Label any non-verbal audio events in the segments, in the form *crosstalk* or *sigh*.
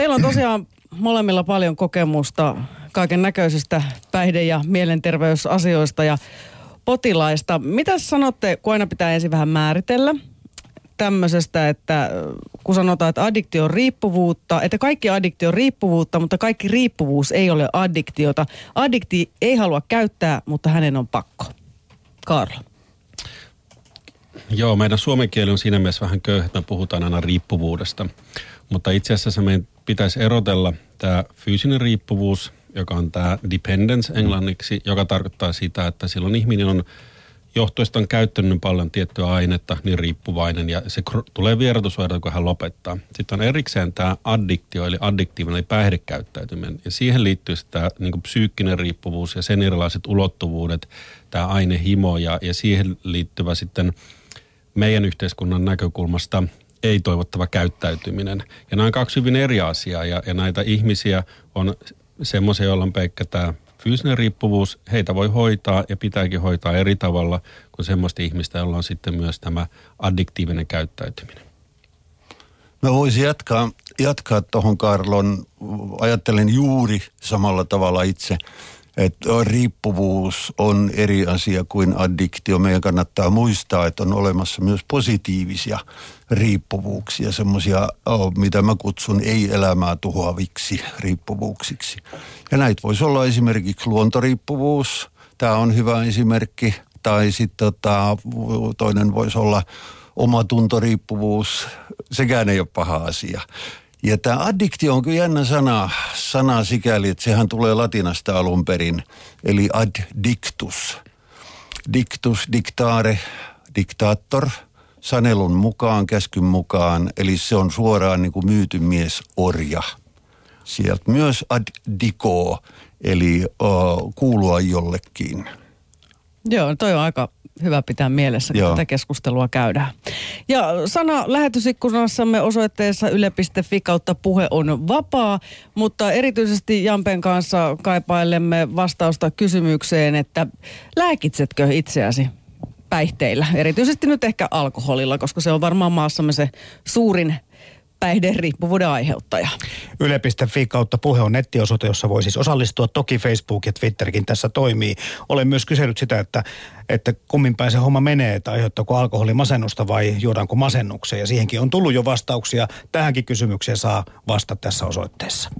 Teillä on tosiaan molemmilla paljon kokemusta kaiken näköisistä päihde- ja mielenterveysasioista ja potilaista. Mitä sanotte, kun aina pitää ensin vähän määritellä tämmöisestä, että kun sanotaan, että addiktio on riippuvuutta, että kaikki addiktio on riippuvuutta, mutta kaikki riippuvuus ei ole addiktiota. Addikti ei halua käyttää, mutta hänen on pakko. Karlo. Joo, meidän suomen kieli on siinä mielessä vähän köyhä, että puhutaan aina riippuvuudesta. Mutta itse asiassa meidän pitäisi erotella tämä fyysinen riippuvuus, joka on tämä dependence englanniksi, joka tarkoittaa sitä, että silloin ihminen on johtoista on käyttänyt paljon tiettyä ainetta, niin riippuvainen ja se tulee vierotusoireita, kun hän lopettaa. Sitten on erikseen tämä addiktio, eli addiktiivinen, eli päihdekäyttäytyminen. Ja siihen liittyy tämä niin psyykkinen riippuvuus ja sen erilaiset ulottuvuudet, tämä ainehimo ja, ja siihen liittyvä sitten meidän yhteiskunnan näkökulmasta ei-toivottava käyttäytyminen. Ja nämä on kaksi hyvin eri asiaa ja, ja näitä ihmisiä on semmoisia, joilla on pelkkä tämä fyysinen riippuvuus, heitä voi hoitaa ja pitääkin hoitaa eri tavalla kuin semmoista ihmistä, jolla on sitten myös tämä addiktiivinen käyttäytyminen. Mä voisin jatkaa, jatkaa tuohon Karlon. Ajattelen juuri samalla tavalla itse että riippuvuus on eri asia kuin addiktio. Meidän kannattaa muistaa, että on olemassa myös positiivisia riippuvuuksia, semmoisia, mitä mä kutsun ei-elämää tuhoaviksi riippuvuuksiksi. Ja näitä voisi olla esimerkiksi luontoriippuvuus. Tämä on hyvä esimerkki. Tai sitten tota, toinen voisi olla omatuntoriippuvuus. Sekään ei ole paha asia. Ja tämä addiktio on kyllä jännä sana, sana sikäli, että sehän tulee latinasta alun perin, eli addictus. Dictus, dictare, diktaattor, sanelun mukaan, käskyn mukaan, eli se on suoraan niin kuin myyty mies orja. Sieltä myös addiko, eli uh, kuulua jollekin. Joo, toi on aika hyvä pitää mielessä, kun Joo. tätä keskustelua käydään. Ja sana lähetysikkunassamme osoitteessa yle.fi kautta puhe on vapaa, mutta erityisesti Jampen kanssa kaipailemme vastausta kysymykseen, että lääkitsetkö itseäsi päihteillä, erityisesti nyt ehkä alkoholilla, koska se on varmaan maassamme se suurin päihderiippuvuuden aiheuttaja. Yle.fi kautta puhe on nettiosoite, jossa voi siis osallistua. Toki Facebook ja Twitterkin tässä toimii. Olen myös kysellyt sitä, että, että kummin päin se homma menee, että aiheuttaako alkoholi masennusta vai juodaanko masennukseen. Ja siihenkin on tullut jo vastauksia. Tähänkin kysymykseen saa vastata tässä osoitteessa.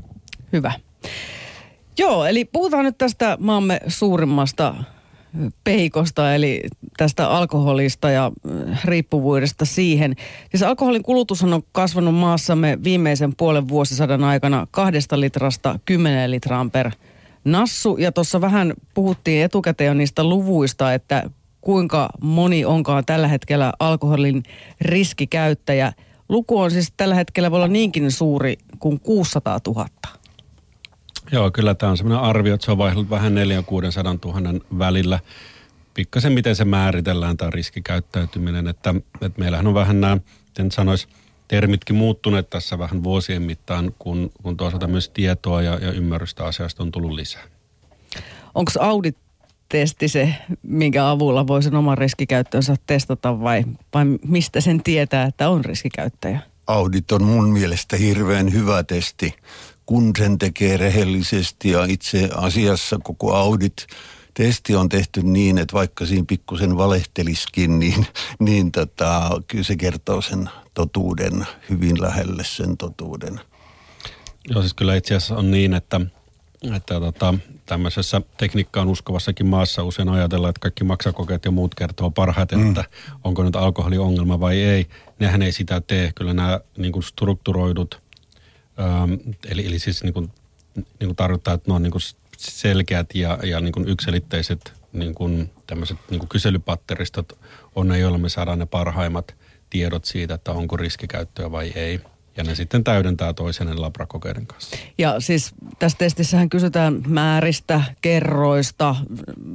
Hyvä. Joo, eli puhutaan nyt tästä maamme suurimmasta peikosta, eli tästä alkoholista ja äh, riippuvuudesta siihen. Siis alkoholin kulutus on kasvanut maassamme viimeisen puolen vuosisadan aikana kahdesta litrasta kymmeneen litraan per nassu. Ja tuossa vähän puhuttiin etukäteen niistä luvuista, että kuinka moni onkaan tällä hetkellä alkoholin riskikäyttäjä. Luku on siis tällä hetkellä voi olla niinkin suuri kuin 600 000. Joo, kyllä tämä on sellainen arvio, että se on vaihdellut vähän 4 600 000 välillä. Pikkasen miten se määritellään tämä riskikäyttäytyminen, että, että meillähän on vähän nämä, en sanoisi, termitkin muuttuneet tässä vähän vuosien mittaan, kun, kun toisaalta myös tietoa ja, ja ymmärrystä asiasta on tullut lisää. Onko audit-testi se, minkä avulla voi sen oman riskikäyttöönsä testata vai, vai mistä sen tietää, että on riskikäyttäjä? Audit on mun mielestä hirveän hyvä testi kun sen tekee rehellisesti ja itse asiassa koko audit testi on tehty niin, että vaikka siinä pikkusen valehteliskin, niin, niin tota, kyllä se kertoo sen totuuden hyvin lähelle sen totuuden. Joo, siis kyllä itse asiassa on niin, että, että tota, tämmöisessä tekniikkaan uskovassakin maassa usein ajatellaan, että kaikki maksakokeet ja muut kertoo parhaiten, mm. että onko nyt alkoholiongelma vai ei. Nehän ei sitä tee. Kyllä nämä niin strukturoidut – eli, eli siis niin kuin, niin kuin tarkoittaa, että ne on niin kuin selkeät ja, ja niin kuin yksilitteiset niin kuin tämmöiset niin kuin kyselypatteristot on ne, joilla me saadaan ne parhaimmat tiedot siitä, että onko riskikäyttöä vai ei. Ja ne sitten täydentää toisen labrakokeiden kanssa. Ja siis tässä testissähän kysytään määristä, kerroista,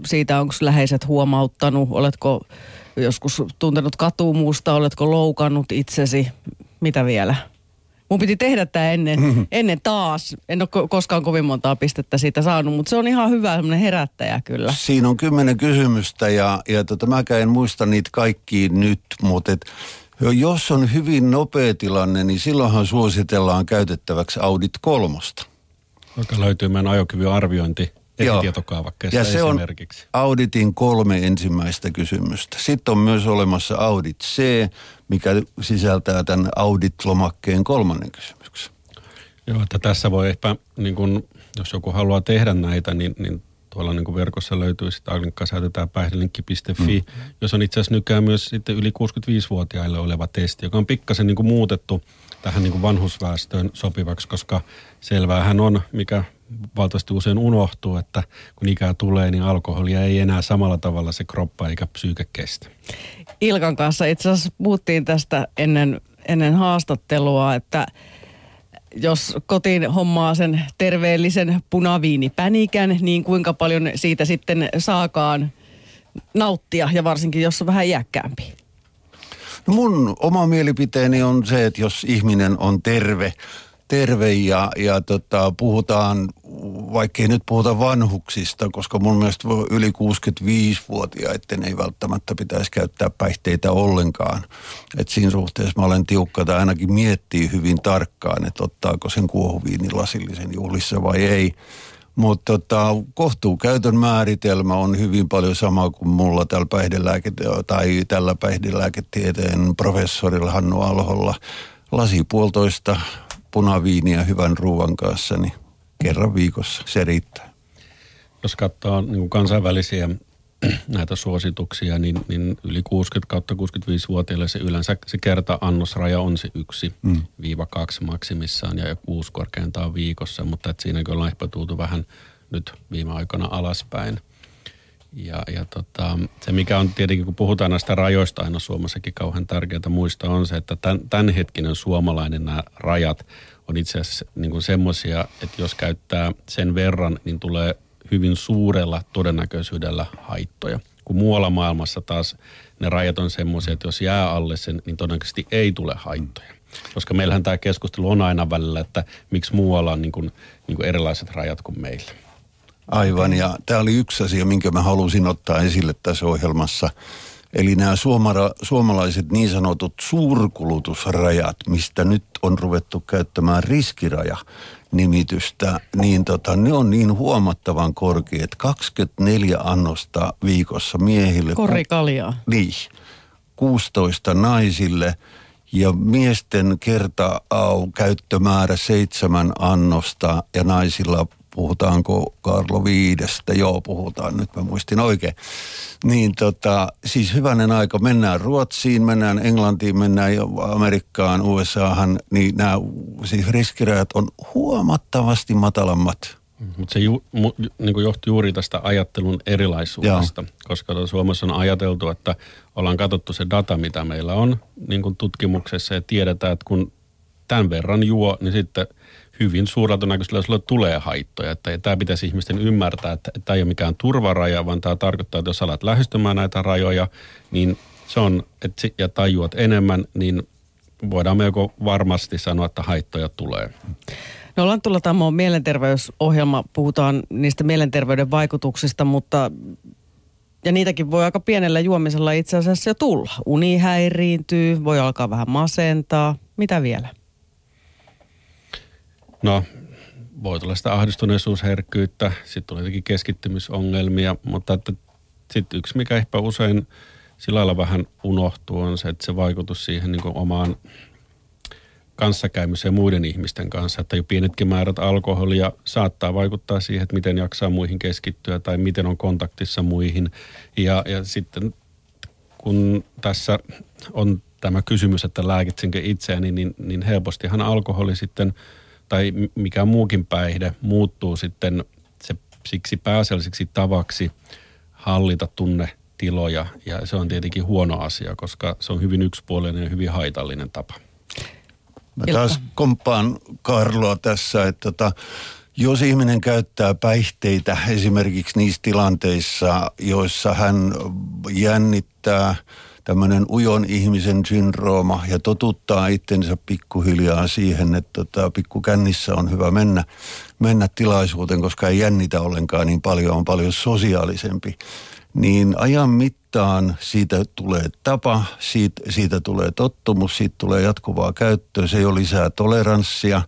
siitä onko läheiset huomauttanut, oletko joskus tuntenut katumusta, oletko loukannut itsesi, mitä vielä? Mun piti tehdä tämä ennen, mm-hmm. ennen taas. En ole koskaan kovin montaa pistettä siitä saanut, mutta se on ihan hyvä semmoinen herättäjä kyllä. Siinä on kymmenen kysymystä ja, ja tota, mäkään en muista niitä kaikki nyt, mutta et, Jos on hyvin nopea tilanne, niin silloinhan suositellaan käytettäväksi Audit kolmosta. Joka löytyy meidän ajokyvyn arviointi esitietokaavakkeesta ja se on. Auditin kolme ensimmäistä kysymystä. Sitten on myös olemassa Audit C, mikä sisältää tämän Audit-lomakkeen kolmannen kysymyksen. Joo, että tässä voi ehkä, niin kun, jos joku haluaa tehdä näitä, niin, niin tuolla niin kuin verkossa löytyy sitten Agninkka säätetään päihdelinkki.fi, mm. jos on itse asiassa nykään myös sitten yli 65-vuotiaille oleva testi, joka on pikkasen niin kuin muutettu tähän niin kuin vanhusväestöön sopivaksi, koska selväähän on, mikä valtavasti usein unohtuu, että kun ikää tulee, niin alkoholia ei enää samalla tavalla se kroppa eikä psyyke kestä. Ilkan kanssa itse asiassa puhuttiin tästä ennen, ennen haastattelua, että jos kotiin hommaa sen terveellisen punaviinipänikän, niin kuinka paljon siitä sitten saakaan nauttia ja varsinkin jos on vähän iäkkäämpi? No mun oma mielipiteeni on se, että jos ihminen on terve, terve ja, ja tota, puhutaan, vaikkei nyt puhuta vanhuksista, koska mun mielestä yli 65-vuotiaiden ei välttämättä pitäisi käyttää päihteitä ollenkaan. Et siinä suhteessa mä olen tiukka tai ainakin miettii hyvin tarkkaan, että ottaako sen kuohuviinin lasillisen juhlissa vai ei. Mutta tota, kohtuukäytön määritelmä on hyvin paljon sama kuin mulla tällä päihdelääke- tai tällä päihdelääketieteen professorilla Hannu Alholla. Lasi puolitoista punaviiniä hyvän ruoan kanssa, niin kerran viikossa se riittää. Jos katsoo niin kansainvälisiä *clears throat* näitä suosituksia, niin, niin yli 60 kautta 65-vuotiaille se yleensä se kerta-annosraja on se yksi mm. viiva kaksi maksimissaan ja kuusi korkeintaan viikossa, mutta et siinäkin ollaan ehkä tultu vähän nyt viime aikoina alaspäin. Ja, ja tota, se mikä on tietenkin, kun puhutaan näistä rajoista aina Suomessakin kauhean tärkeää muistaa, on se, että tämän, tämänhetkinen suomalainen nämä rajat on itse asiassa niin semmoisia, että jos käyttää sen verran, niin tulee hyvin suurella todennäköisyydellä haittoja. Kun muualla maailmassa taas ne rajat on semmoisia, että jos jää alle sen, niin todennäköisesti ei tule haittoja. Koska meillähän tämä keskustelu on aina välillä, että miksi muualla on niin kuin, niin kuin erilaiset rajat kuin meillä. Aivan, ja tämä oli yksi asia, minkä mä halusin ottaa esille tässä ohjelmassa. Eli nämä suomara, suomalaiset niin sanotut suurkulutusrajat, mistä nyt on ruvettu käyttämään riskiraja nimitystä, niin tota, ne on niin huomattavan korkeat. 24 annosta viikossa miehille. Korikaljaa. Niin. 16 naisille ja miesten kerta käyttömäärä seitsemän annosta ja naisilla puhutaanko Karlo Viidestä, joo puhutaan, nyt mä muistin oikein. Niin tota, siis hyvänen aika, mennään Ruotsiin, mennään Englantiin, mennään Amerikkaan, USAhan, niin nämä siis riskirajat on huomattavasti matalammat. Mutta se ju, mu, niin johtuu juuri tästä ajattelun erilaisuudesta, Joo. koska Suomessa on ajateltu, että ollaan katsottu se data, mitä meillä on niin kuin tutkimuksessa ja tiedetään, että kun tämän verran juo, niin sitten – hyvin suurella todennäköisyydellä sulle tulee haittoja. Että tämä pitäisi ihmisten ymmärtää, että tämä ei ole mikään turvaraja, vaan tämä tarkoittaa, että jos alat lähestymään näitä rajoja, niin se on, että, ja tajuat enemmän, niin voidaan melko varmasti sanoa, että haittoja tulee. No Lanttulla tämä mielenterveysohjelma, puhutaan niistä mielenterveyden vaikutuksista, mutta ja niitäkin voi aika pienellä juomisella itse asiassa jo tulla. Uni häiriintyy, voi alkaa vähän masentaa. Mitä vielä? No, voi tulla sitä ahdistuneisuusherkkyyttä, sitten tulee jotenkin keskittymisongelmia, mutta että sitten yksi, mikä ehkä usein sillä lailla vähän unohtuu, on se, että se vaikutus siihen niin omaan kanssakäymiseen muiden ihmisten kanssa, että jo pienetkin määrät alkoholia saattaa vaikuttaa siihen, että miten jaksaa muihin keskittyä tai miten on kontaktissa muihin. Ja, ja sitten kun tässä on tämä kysymys, että lääkitsinkö itseäni, niin, niin helpostihan alkoholi sitten – tai mikä muukin päihde muuttuu sitten se, siksi pääasialliseksi tavaksi hallita tunnetiloja. Ja se on tietenkin huono asia, koska se on hyvin yksipuolinen ja hyvin haitallinen tapa. Mä taas komppaan Karloa tässä, että tota, jos ihminen käyttää päihteitä esimerkiksi niissä tilanteissa, joissa hän jännittää – tämmöinen ujon ihmisen syndrooma ja totuttaa itsensä pikkuhiljaa siihen, että tota, pikkukännissä on hyvä mennä, mennä tilaisuuteen, koska ei jännitä ollenkaan niin paljon, on paljon sosiaalisempi. Niin ajan mittaan siitä tulee tapa, siitä, siitä tulee tottumus, siitä tulee jatkuvaa käyttöä, se jo lisää toleranssia.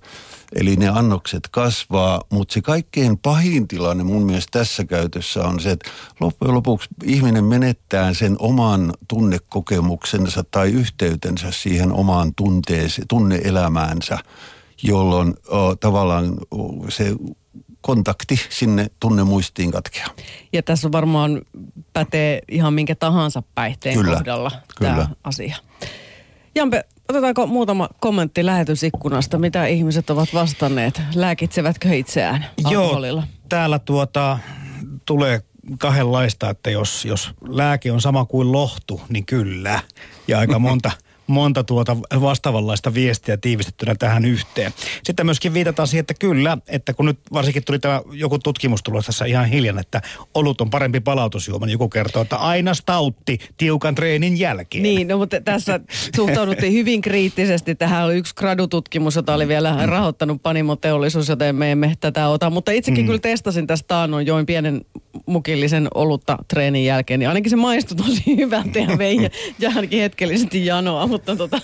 Eli ne annokset kasvaa, mutta se kaikkein pahin tilanne mun mielestä tässä käytössä on se, että loppujen lopuksi ihminen menettää sen oman tunnekokemuksensa tai yhteytensä siihen omaan tunteeseen, tunneelämäänsä, jolloin o, tavallaan o, se kontakti sinne tunnemuistiin katkeaa. Ja tässä on varmaan pätee ihan minkä tahansa päihteen Kyllä, kohdalla kyllä. tämä asia. Jampe, otetaanko muutama kommentti lähetysikkunasta, mitä ihmiset ovat vastanneet? Lääkitsevätkö itseään alkoholilla? Joo, täällä tuota, tulee kahdenlaista, että jos, jos lääke on sama kuin lohtu, niin kyllä. Ja aika monta, monta tuota vastaavanlaista viestiä tiivistettynä tähän yhteen. Sitten myöskin viitataan siihen, että kyllä, että kun nyt varsinkin tuli tämä joku tutkimus tulos tässä ihan hiljan, että olut on parempi palautusjuoma, niin joku kertoo, että aina stautti tiukan treenin jälkeen. Niin, no mutta tässä suhtauduttiin hyvin kriittisesti. Tähän oli yksi gradututkimus, jota oli vielä rahoittanut panimoteollisuus, joten me emme tätä ota. Mutta itsekin mm. kyllä testasin tästä taannoin, join pienen mukillisen olutta treenin jälkeen. Niin ainakin se maistui tosi hyvältä ja vei ja, *laughs* ja ainakin hetkellisesti janoa. Mutta tota,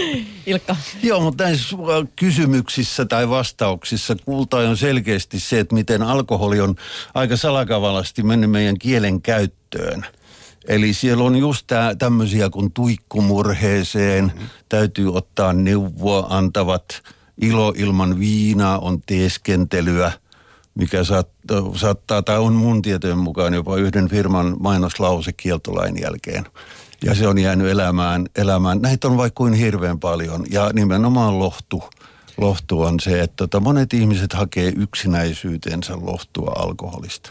*laughs* Ilkka, Joo, mutta näissä kysymyksissä tai vastauksissa kultaa on selkeästi se, että miten alkoholi on aika salakavalasti mennyt meidän kielen käyttöön. Eli siellä on just tää, tämmöisiä kuin tuikkumurheeseen, mm-hmm. täytyy ottaa neuvoa antavat, ilo ilman viinaa on teeskentelyä, mikä saattaa, saattaa tai on mun tietojen mukaan jopa yhden firman mainoslause kieltolain jälkeen. Ja se on jäänyt elämään, elämään. Näitä on vaikka kuin hirveän paljon. Ja nimenomaan lohtu, lohtu on se, että tota, monet ihmiset hakee yksinäisyytensä lohtua alkoholista.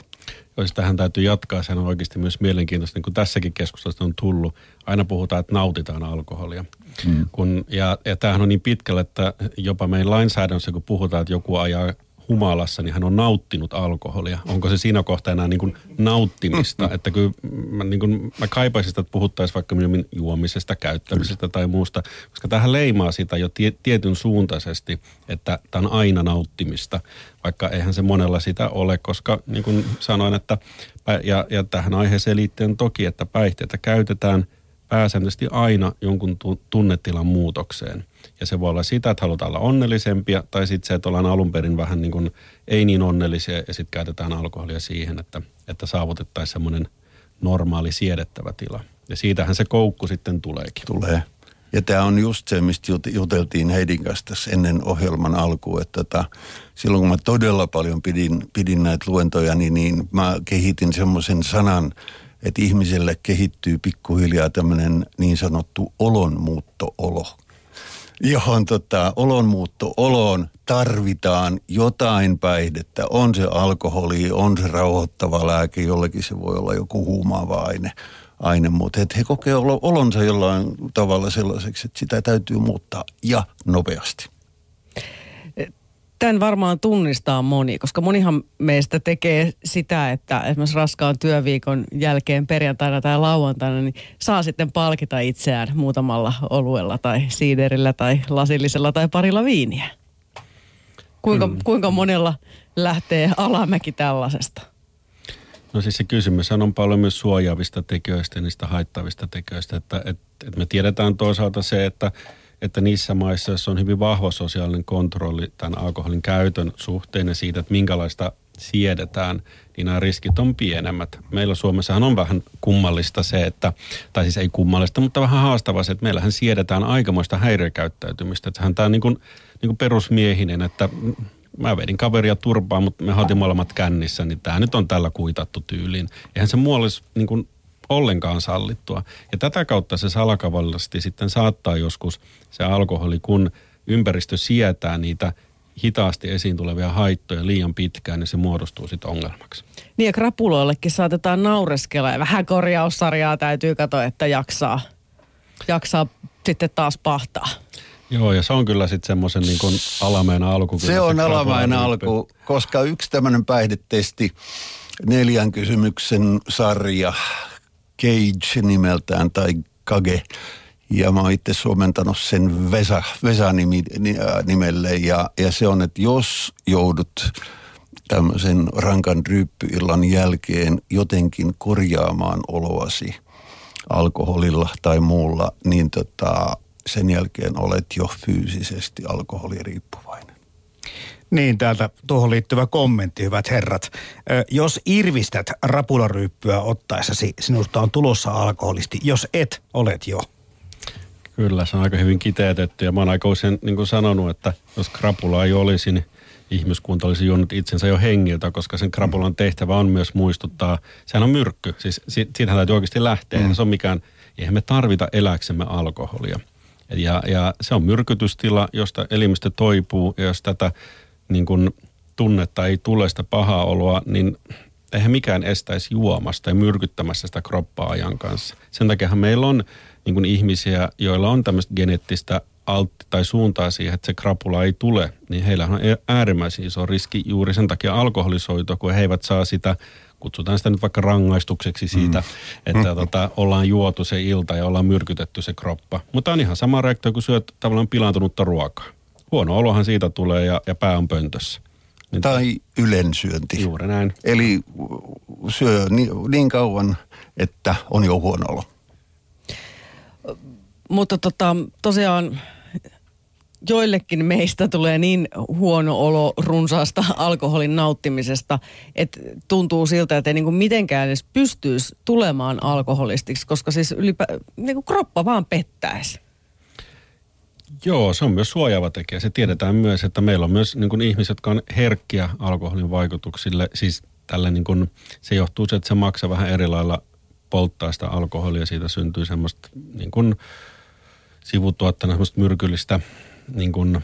Jos tähän täytyy jatkaa, sehän on oikeasti myös mielenkiintoista, niin kuin tässäkin keskustelussa on tullut. Aina puhutaan, että nautitaan alkoholia. Hmm. Kun, ja, ja tämähän on niin pitkällä, että jopa meidän lainsäädännössä, kun puhutaan, että joku ajaa humalassa, niin hän on nauttinut alkoholia. Onko se siinä kohtaa enää niin kuin nauttimista? Että kyllä mä, niin kuin, mä kaipaisin sitä, että puhuttaisiin vaikka minun juomisesta, käyttämisestä tai muusta, koska tähän leimaa sitä jo tie, tietyn suuntaisesti, että tämä on aina nauttimista, vaikka eihän se monella sitä ole, koska niin kuin sanoin, että ja, ja tähän aiheeseen liittyen toki, että päihteitä käytetään pääsääntöisesti aina jonkun tunnetilan muutokseen – ja se voi olla sitä, että halutaan olla onnellisempia, tai sitten se, että ollaan alun perin vähän niin kuin ei niin onnellisia, ja sitten käytetään alkoholia siihen, että, että saavutettaisiin semmoinen normaali siedettävä tila. Ja siitähän se koukku sitten tuleekin. Tulee. Ja tämä on just se, mistä juteltiin Heidin kanssa tässä ennen ohjelman alkuun, että tota, silloin kun mä todella paljon pidin, pidin näitä luentoja, niin, niin mä kehitin semmoisen sanan, että ihmiselle kehittyy pikkuhiljaa tämmöinen niin sanottu olonmuutto-olo johon tota, olonmuutto oloon tarvitaan jotain päihdettä. On se alkoholi, on se rauhoittava lääke, jollekin se voi olla joku huumaava aine. aine mutta he kokee olonsa jollain tavalla sellaiseksi, että sitä täytyy muuttaa ja nopeasti tämän varmaan tunnistaa moni, koska monihan meistä tekee sitä, että esimerkiksi raskaan työviikon jälkeen perjantaina tai lauantaina, niin saa sitten palkita itseään muutamalla oluella tai siiderillä tai lasillisella tai parilla viiniä. Kuinka, mm. kuinka monella lähtee alamäki tällaisesta? No siis se kysymys on paljon myös suojaavista tekijöistä ja niistä haittavista tekijöistä, että, että, että me tiedetään toisaalta se, että että niissä maissa, joissa on hyvin vahva sosiaalinen kontrolli tämän alkoholin käytön suhteen ja siitä, että minkälaista siedetään, niin nämä riskit on pienemmät. Meillä Suomessahan on vähän kummallista se, että, tai siis ei kummallista, mutta vähän haastavaa se, että meillähän siedetään aikamoista häiriökäyttäytymistä. Että tämä niin kuin, niin kuin perusmiehinen, että mä vedin kaveria turpaan, mutta me haatiin molemmat kännissä, niin tämä nyt on tällä kuitattu tyyliin. Eihän se muu olisi niin kuin ollenkaan sallittua. Ja tätä kautta se salakavallisesti sitten saattaa joskus se alkoholi, kun ympäristö sietää niitä hitaasti esiin tulevia haittoja liian pitkään, niin se muodostuu sitten ongelmaksi. Niin ja krapuloillekin saatetaan naureskella ja vähän korjaussarjaa täytyy katsoa, että jaksaa, jaksaa sitten taas pahtaa. Joo, ja se on kyllä sitten semmoisen niin kuin alameen alku. Se on alameen alku, koska yksi tämmöinen päihdetesti, neljän kysymyksen sarja, Cage nimeltään tai Kage. Ja mä oon itse suomentanut sen Vesa, Vesa nimi, nimelle ja, ja se on, että jos joudut tämmöisen rankan ryyppyillan jälkeen jotenkin korjaamaan oloasi, alkoholilla tai muulla, niin tota, sen jälkeen olet jo fyysisesti alkoholiriippuvainen. Niin, täältä tuohon liittyvä kommentti, hyvät herrat. Ö, jos irvistät rapularyyppyä ottaessasi, sinusta on tulossa alkoholisti. Jos et, olet jo. Kyllä, se on aika hyvin kiteytetty ja mä oon aika usein niin kuin sanonut, että jos krapula ei olisi, niin ihmiskunta olisi juonut itsensä jo hengiltä, koska sen krapulan tehtävä on myös muistuttaa, sehän on myrkky, siis siitähän täytyy oikeasti lähteä, mm. se on mikään, eihän me tarvita eläksemme alkoholia. Ja, ja se on myrkytystila, josta elimistö toipuu ja jos tätä niin kuin tunnetta ei tule sitä pahaa oloa, niin eihän mikään estäisi juomasta ja myrkyttämässä sitä kroppaa ajan kanssa. Sen takia meillä on niin kuin ihmisiä, joilla on tämmöistä geneettistä altti tai suuntaa siihen, että se krapula ei tule, niin heillä on äärimmäisen iso riski juuri sen takia alkoholisoitua, kun he eivät saa sitä, kutsutaan sitä nyt vaikka rangaistukseksi siitä, mm. että mm. Tota, ollaan juotu se ilta ja ollaan myrkytetty se kroppa. Mutta on ihan sama reaktio, kun syöt tavallaan pilaantunutta ruokaa. Huono olohan siitä tulee ja, ja pää on pöntössä. Niin tai ylensyönti. Juuri näin. Eli syö niin, niin kauan, että on jo huono olo. Mutta tota, tosiaan joillekin meistä tulee niin huono olo runsaasta alkoholin nauttimisesta, että tuntuu siltä, että ei niin kuin mitenkään edes pystyisi tulemaan alkoholistiksi, koska siis ylipä, niin kuin kroppa vaan pettäisi. Joo, se on myös suojaava tekijä. Se tiedetään myös, että meillä on myös niin kuin ihmiset, jotka on herkkiä alkoholin vaikutuksille. Siis tälle niin kuin, se johtuu se, että se maksaa vähän eri lailla polttaa sitä alkoholia. Siitä syntyy semmoista niin kuin, sivutuottana semmoista myrkyllistä niin kuin, ä,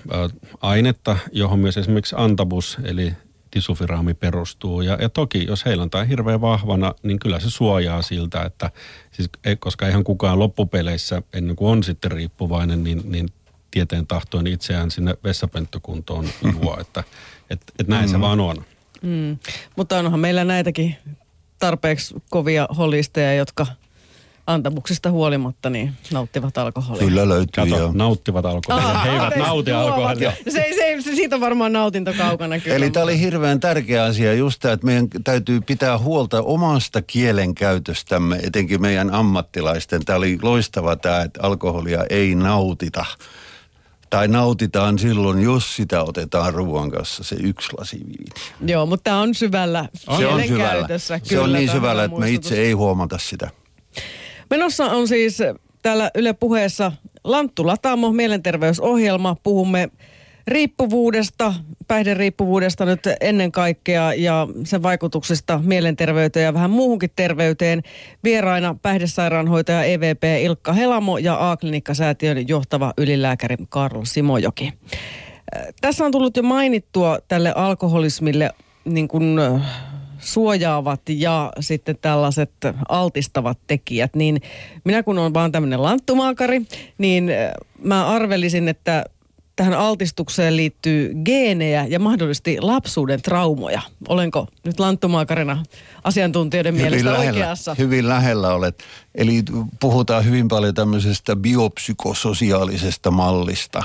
ainetta, johon myös esimerkiksi antabus eli disufiraami perustuu. Ja, ja toki, jos heillä on tämä hirveän vahvana, niin kyllä se suojaa siltä, että siis, e, koska ihan kukaan loppupeleissä, ennen kuin on sitten riippuvainen, niin, niin tieteen tahtoin itseään sinne vessapönttökuntoon juo, että et, et näin mm. se vaan on. Mm. Mutta onhan meillä näitäkin tarpeeksi kovia holisteja, jotka – antamuksista huolimatta niin nauttivat alkoholia. Kyllä löytyy Kato, jo. nauttivat alkoholia. Aha, He eivät nauti alkoholia. Se, se, se, siitä on varmaan nautinto kaukana kyllä. Eli tämä oli hirveän tärkeä asia just tämä, että meidän täytyy pitää huolta omasta kielenkäytöstämme, etenkin meidän ammattilaisten. Tämä oli loistava tämä, että alkoholia ei nautita. Tai nautitaan silloin, jos sitä otetaan ruoan kanssa, se yksi lasi viini. Joo, mutta tämä on syvällä se on syvällä. Käytössä. Se on niin syvällä, että me itse ei huomata sitä. Menossa on siis täällä Yle puheessa Lanttu Lataamo, mielenterveysohjelma. Puhumme riippuvuudesta, päihderiippuvuudesta nyt ennen kaikkea ja sen vaikutuksista mielenterveyteen ja vähän muuhunkin terveyteen. Vieraina päihdesairaanhoitaja EVP Ilkka Helamo ja A-klinikkasäätiön johtava ylilääkäri Karl Simojoki. Tässä on tullut jo mainittua tälle alkoholismille niin kuin suojaavat ja sitten tällaiset altistavat tekijät, niin minä kun olen vaan tämmöinen lanttumaakari, niin äh, mä arvelisin, että tähän altistukseen liittyy geenejä ja mahdollisesti lapsuuden traumoja. Olenko nyt lanttumaakarina asiantuntijoiden hyvin mielestä lähellä, oikeassa? Hyvin lähellä olet. Eli puhutaan hyvin paljon tämmöisestä biopsykososiaalisesta mallista.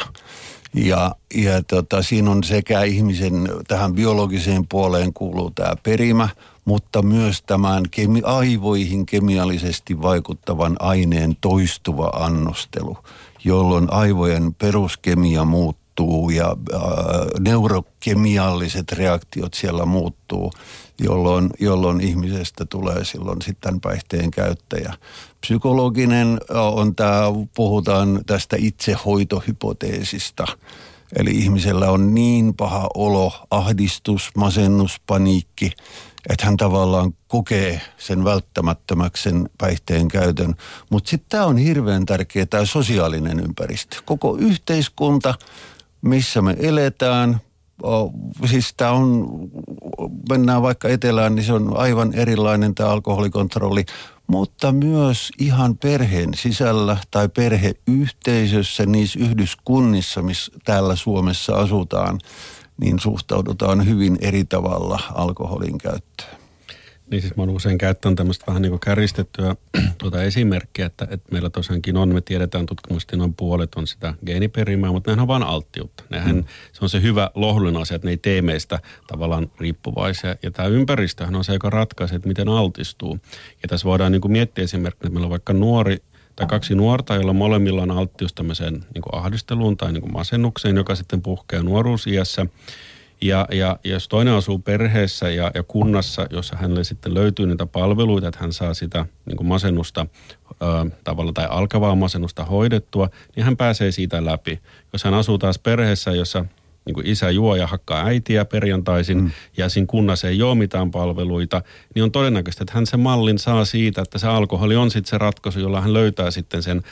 Ja, ja tota, siinä on sekä ihmisen tähän biologiseen puoleen kuuluu tämä perimä, mutta myös tämän kemi- aivoihin kemiallisesti vaikuttavan aineen toistuva annostelu, jolloin aivojen peruskemia muuttuu ja äh, neurokemialliset reaktiot siellä muuttuu, jolloin, jolloin ihmisestä tulee silloin sitten päihteen käyttäjä. Psykologinen on tämä, puhutaan tästä itsehoitohypoteesista. Eli ihmisellä on niin paha olo, ahdistus, masennus, paniikki, että hän tavallaan kokee sen välttämättömäksi sen päihteen käytön. Mutta sitten tämä on hirveän tärkeä tämä sosiaalinen ympäristö. Koko yhteiskunta, missä me eletään, siis tämä on, mennään vaikka etelään, niin se on aivan erilainen tämä alkoholikontrolli, mutta myös ihan perheen sisällä tai perheyhteisössä, niissä yhdyskunnissa, missä täällä Suomessa asutaan, niin suhtaudutaan hyvin eri tavalla alkoholin käyttöön. Niin siis mä oon usein käyttänyt tämmöistä vähän niin kuin käristettyä *clears throat* tuota esimerkkiä, että, että meillä tosiaankin on, me tiedetään tutkimusti noin puolet on sitä geeniperimää, mutta nehän on vain alttiutta. Nehän, mm. Se on se hyvä lohdullinen asia, että ne ei tee meistä tavallaan riippuvaisia. Ja tämä ympäristöhän on se, joka ratkaisee, että miten altistuu. Ja tässä voidaan niin kuin miettiä esimerkiksi, että meillä on vaikka nuori tai kaksi nuorta, joilla molemmilla on alttius tämmöiseen niin kuin ahdisteluun tai niin kuin masennukseen, joka sitten puhkeaa nuoruusiässä. Ja, ja jos toinen asuu perheessä ja, ja kunnassa, jossa hänelle sitten löytyy niitä palveluita, että hän saa sitä niin kuin masennusta ö, tavalla tai alkavaa masennusta hoidettua, niin hän pääsee siitä läpi. Jos hän asuu taas perheessä, jossa niin kuin isä juo ja hakkaa äitiä perjantaisin mm. ja siinä kunnassa ei ole mitään palveluita, niin on todennäköistä, että hän se mallin saa siitä, että se alkoholi on sitten se ratkaisu, jolla hän löytää sitten sen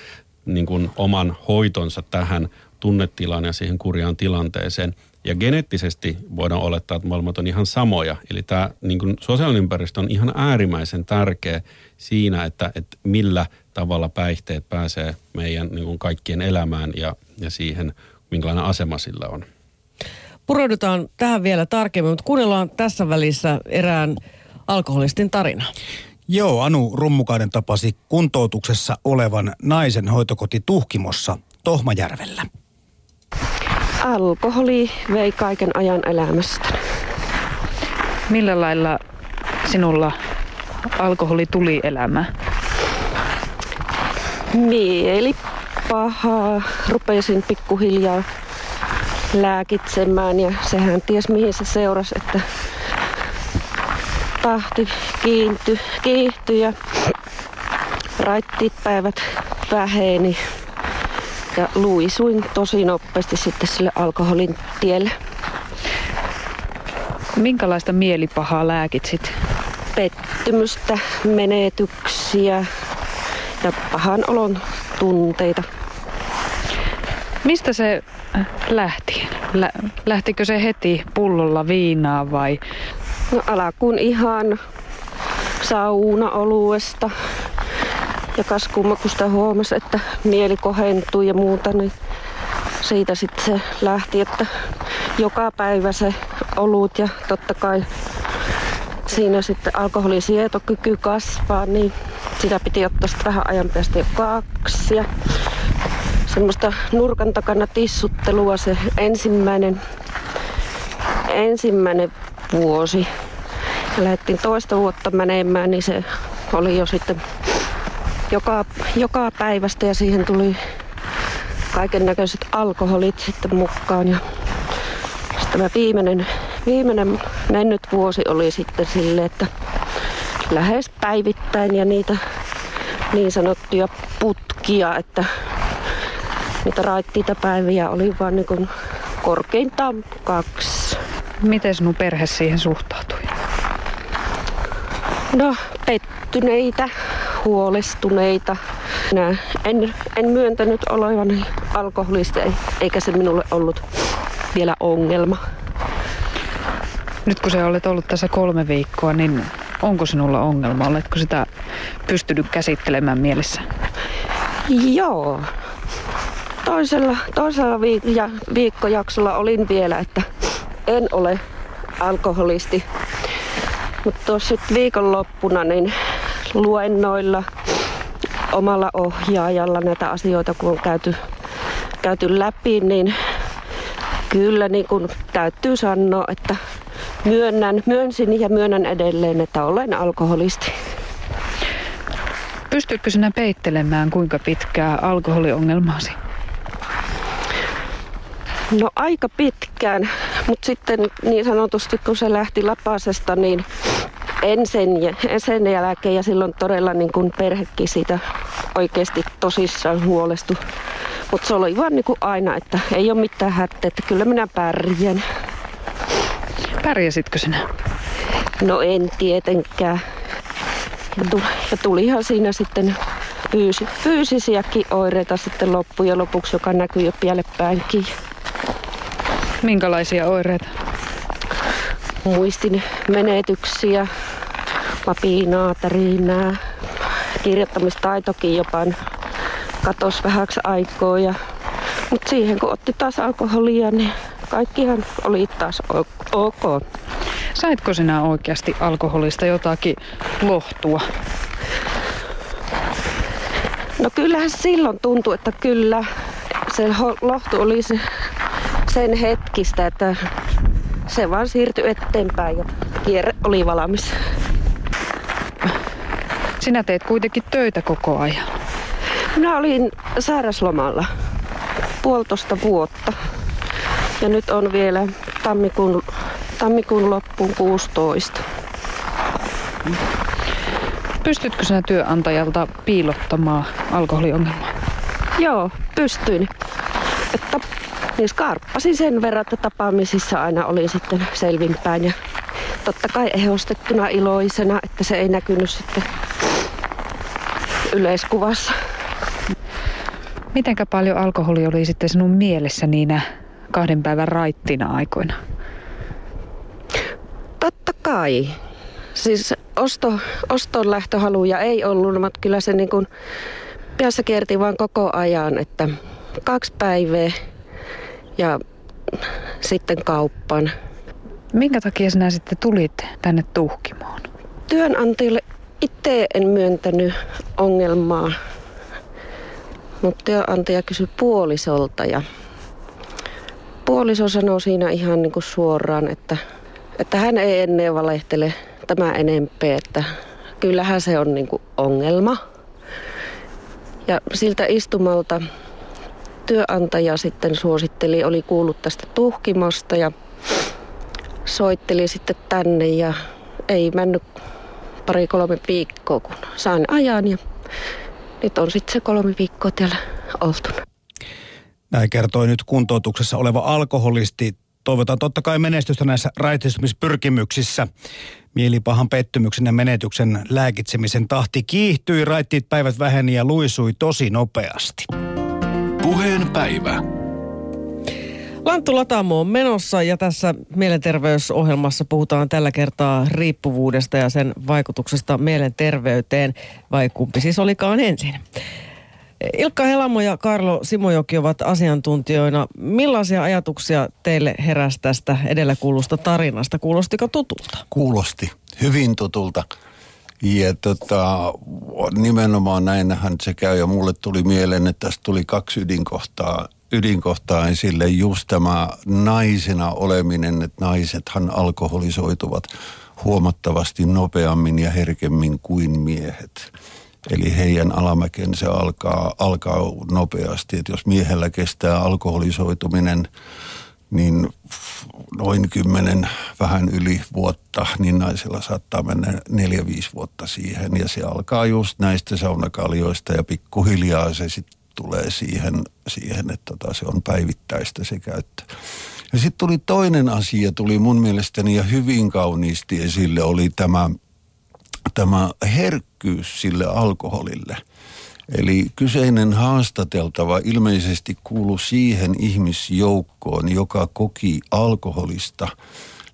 niin kuin oman hoitonsa tähän tunnetilaan ja siihen kurjaan tilanteeseen. Ja geneettisesti voidaan olettaa, että molemmat on ihan samoja. Eli tämä niin kuin sosiaalinen ympäristö on ihan äärimmäisen tärkeä siinä, että, että millä tavalla päihteet pääsee meidän niin kuin kaikkien elämään ja, ja siihen, minkälainen asema sillä on. Pureudutaan tähän vielä tarkemmin, mutta kuunnellaan tässä välissä erään alkoholistin tarina. Joo, Anu Rummukainen tapasi kuntoutuksessa olevan naisen hoitokoti Tuhkimossa Tohmajärvellä. Alkoholi vei kaiken ajan elämästä. Millä lailla sinulla alkoholi tuli elämään? Mieli pahaa. Rupesin pikkuhiljaa lääkitsemään ja sehän ties mihin se seurasi, että tahti kiinty, kiihtyi ja raittiit päivät väheni ja luisuin tosi nopeasti sitten sille alkoholin tielle. Minkälaista mielipahaa lääkitsit? Pettymystä, menetyksiä ja pahan olon tunteita. Mistä se äh, lähti? Lä- lähtikö se heti pullolla viinaa vai? No alkuun ihan saunaoluesta. Ja kas kumma, kun sitä huomasi, että mieli kohentui ja muuta, niin siitä sitten se lähti, että joka päivä se olut ja totta kai siinä sitten alkoholisietokyky kasvaa, niin sitä piti ottaa sitten vähän ajan päästä jo kaksi. Ja semmoista nurkan takana tissuttelua se ensimmäinen, ensimmäinen vuosi. Ja lähdettiin toista vuotta menemään, niin se oli jo sitten joka, joka päivästä ja siihen tuli kaiken näköiset alkoholit sitten mukaan. Ja sitten tämä viimeinen, viimeinen mennyt vuosi oli sitten sille, että lähes päivittäin ja niitä niin sanottuja putkia, että niitä raittiita päiviä oli vain niin korkeintaan kaksi. Miten sinun perhe siihen suhtautui? No, pettyneitä, huolestuneita. Minä en, en myöntänyt olevani alkoholista, eikä se minulle ollut vielä ongelma. Nyt kun sä olet ollut tässä kolme viikkoa, niin onko sinulla ongelma? Oletko sitä pystynyt käsittelemään mielessä? Joo. Toisella, toisella viik- ja viikkojaksolla olin vielä, että en ole alkoholisti. Mutta tuossa viikonloppuna niin luennoilla omalla ohjaajalla näitä asioita, kun on käyty, käyty läpi, niin kyllä niin kun täytyy sanoa, että myönnän, myönsin ja myönnän edelleen, että olen alkoholisti. Pystytkö sinä peittelemään kuinka pitkää alkoholiongelmaasi? No aika pitkään, mutta sitten niin sanotusti kun se lähti lapasesta, niin en sen, sen jälkeen ja silloin todella niin kuin perhekin siitä oikeasti tosissaan huolestu. Mutta se oli vaan niin kuin aina, että ei ole mitään hätää, että kyllä minä pärjään. Pärjäsitkö sinä? No en tietenkään. Ja, tuli, ja tulihan siinä sitten fyysi, fyysisiäkin oireita sitten loppujen lopuksi, joka näkyy jo päinkin. Minkälaisia oireita? Muistin menetyksiä, papinaa, tärinää, kirjoittamistaitokin jopa katos vähäksi aikaa. Ja, mutta siihen kun otti taas alkoholia, niin kaikkihan oli taas ok. Saitko sinä oikeasti alkoholista jotakin lohtua? No kyllähän silloin tuntui, että kyllä se lohtu oli se, sen hetkistä, että se vaan siirtyi eteenpäin ja kierre oli valmis. Sinä teet kuitenkin töitä koko ajan. Minä olin sairaslomalla puolitoista vuotta. Ja nyt on vielä tammikuun, tammikuun loppuun 16. Pystytkö sinä työnantajalta piilottamaan alkoholiongelmaa? Joo, pystyin. Että niin skarppasin sen verran, että tapaamisissa aina oli sitten selvinpäin ja totta kai ehostettuna iloisena, että se ei näkynyt sitten yleiskuvassa. Mitenkä paljon alkoholi oli sitten sinun mielessä niinä kahden päivän raittina aikoina? Kai. Siis osto, oston lähtöhaluja ei ollut, mutta kyllä se niin kuin päässä kierti vaan koko ajan, että kaksi päivää ja sitten kauppaan. Minkä takia sinä sitten tulit tänne tuhkimoon? Työnantajalle itse en myöntänyt ongelmaa, mutta työnantaja kysyi puolisolta ja puoliso sanoi siinä ihan niin kuin suoraan, että, että hän ei ennen valehtele tämä enempää, että kyllähän se on niin ongelma. Ja siltä istumalta työnantaja sitten suositteli, oli kuullut tästä tuhkimosta ja soitteli sitten tänne ja ei mennyt pari-kolme viikkoa, kun sain ajan ja nyt on sitten se kolme viikkoa täällä oltu. Näin kertoi nyt kuntoutuksessa oleva alkoholisti. Toivotaan totta kai menestystä näissä raitistumispyrkimyksissä. Mielipahan pettymyksen ja menetyksen lääkitsemisen tahti kiihtyi, raittiit päivät väheni ja luisui tosi nopeasti. Puheen päivä. Lanttu Latamo on menossa ja tässä mielenterveysohjelmassa puhutaan tällä kertaa riippuvuudesta ja sen vaikutuksesta mielenterveyteen, vai kumpi siis olikaan ensin. Ilkka Helamo ja Karlo Simojoki ovat asiantuntijoina. Millaisia ajatuksia teille heräsi tästä edellä kuulusta tarinasta? Kuulostiko tutulta? Kuulosti hyvin tutulta. Ja tota, nimenomaan näinhän se käy ja mulle tuli mieleen, että tästä tuli kaksi ydinkohtaa, ydinkohtaa esille. Just tämä naisena oleminen, että naisethan alkoholisoituvat huomattavasti nopeammin ja herkemmin kuin miehet. Eli heidän alamäkensä alkaa, alkaa nopeasti. Että jos miehellä kestää alkoholisoituminen niin noin kymmenen vähän yli vuotta, niin naisilla saattaa mennä neljä, viisi vuotta siihen. Ja se alkaa just näistä saunakaljoista ja pikkuhiljaa se sitten tulee siihen, siihen että tota, se on päivittäistä se käyttö. Ja sitten tuli toinen asia, tuli mun mielestäni ja hyvin kauniisti esille, oli tämä, tämä herkkyys sille alkoholille – Eli kyseinen haastateltava ilmeisesti kuulu siihen ihmisjoukkoon, joka koki alkoholista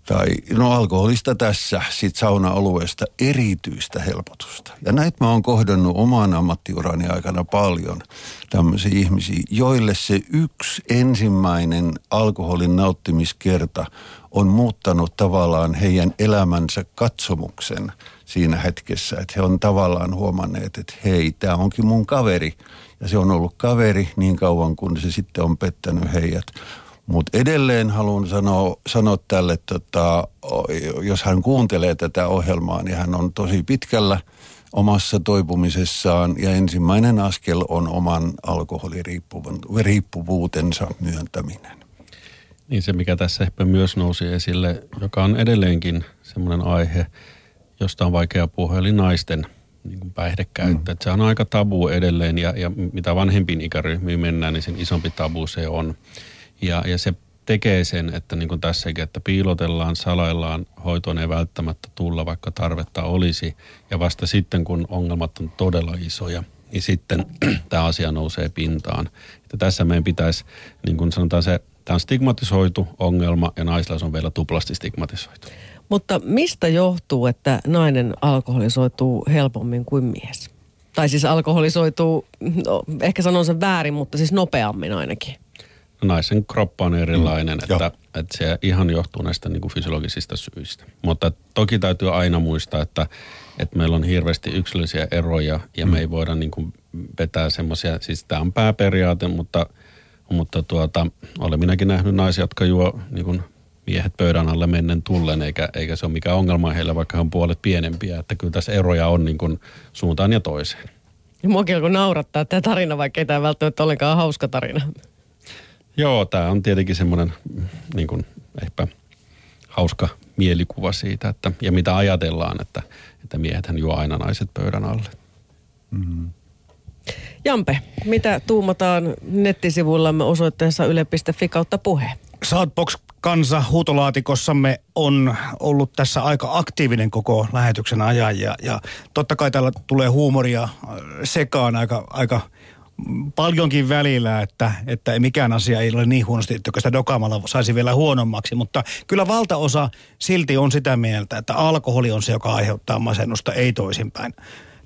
tai no alkoholista tässä sit sauna-alueesta erityistä helpotusta. Ja näitä mä oon kohdannut oman ammattiurani aikana paljon tämmöisiä ihmisiä, joille se yksi ensimmäinen alkoholin nauttimiskerta on muuttanut tavallaan heidän elämänsä katsomuksen – siinä hetkessä, että he on tavallaan huomanneet, että hei, tämä onkin mun kaveri. Ja se on ollut kaveri niin kauan, kun se sitten on pettänyt heidät. Mutta edelleen haluan sanoa, sanoa tälle, tota, jos hän kuuntelee tätä ohjelmaa, niin hän on tosi pitkällä omassa toipumisessaan ja ensimmäinen askel on oman alkoholiriippuvuutensa myöntäminen. Niin se, mikä tässä ehkä myös nousi esille, joka on edelleenkin semmoinen aihe – josta on vaikea puhua, eli naisten niin kuin päihdekäyttö. Mm. se on aika tabu edelleen ja, ja mitä vanhempiin ikäryhmiin mennään, niin sen isompi tabu se on. Ja, ja se tekee sen, että niin kuin tässäkin, että piilotellaan, salaillaan, hoitoon ei välttämättä tulla, vaikka tarvetta olisi. Ja vasta sitten, kun ongelmat on todella isoja, niin sitten *clears throat* tämä asia nousee pintaan. Että tässä meidän pitäisi, niin kuin sanotaan se, tämä on stigmatisoitu ongelma ja naisilla se on vielä tuplasti stigmatisoitu. Mutta mistä johtuu, että nainen alkoholisoituu helpommin kuin mies? Tai siis alkoholisoituu, no, ehkä sanon sen väärin, mutta siis nopeammin ainakin. naisen kroppa on erilainen, Mm, että, että se ihan johtuu näistä niin kuin fysiologisista syistä. Mutta toki täytyy aina muistaa, että, että meillä on hirveästi yksilöllisiä eroja ja me ei voida niin kuin vetää semmoisia, siis tämä on pääperiaate, mutta, mutta tuota, olen minäkin nähnyt naisia, jotka juo niin kuin miehet pöydän alle mennen tullen, eikä, eikä se ole mikään ongelma heillä, vaikka he on puolet pienempiä. Että kyllä tässä eroja on niin kuin suuntaan ja toiseen. Muakin alkoi naurattaa tämä tarina, vaikka ei tämä välttämättä ollenkaan hauska tarina. Joo, tämä on tietenkin semmoinen mm, niin kuin, ehkä hauska mielikuva siitä, että, ja mitä ajatellaan, että, että miehethän juo aina naiset pöydän alle. Jampe, mitä tuumataan nettisivuillamme osoitteessa yle.fi kautta puhe? Shoutbox kansa huutolaatikossamme on ollut tässä aika aktiivinen koko lähetyksen ajan ja, ja totta kai täällä tulee huumoria äh, sekaan aika, aika paljonkin välillä, että, että mikään asia ei ole niin huonosti, että sitä dokaamalla saisi vielä huonommaksi, mutta kyllä valtaosa silti on sitä mieltä, että alkoholi on se, joka aiheuttaa masennusta, ei toisinpäin.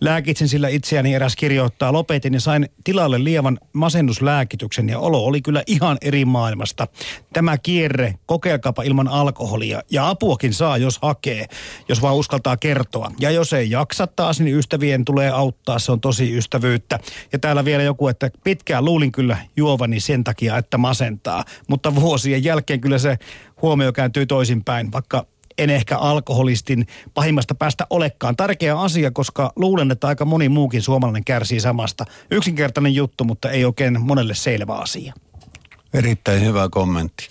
Lääkitsin sillä itseäni eräs kirjoittaa, lopetin ja sain tilalle lievan masennuslääkityksen ja olo oli kyllä ihan eri maailmasta. Tämä kierre, kokeilkaapa ilman alkoholia ja apuakin saa, jos hakee, jos vaan uskaltaa kertoa. Ja jos ei jaksa taas, niin ystävien tulee auttaa, se on tosi ystävyyttä. Ja täällä vielä joku, että pitkään luulin kyllä juovani sen takia, että masentaa, mutta vuosien jälkeen kyllä se huomio kääntyy toisinpäin, vaikka en ehkä alkoholistin pahimmasta päästä olekaan. Tärkeä asia, koska luulen, että aika moni muukin suomalainen kärsii samasta. Yksinkertainen juttu, mutta ei oikein monelle selvä asia. Erittäin hyvä kommentti.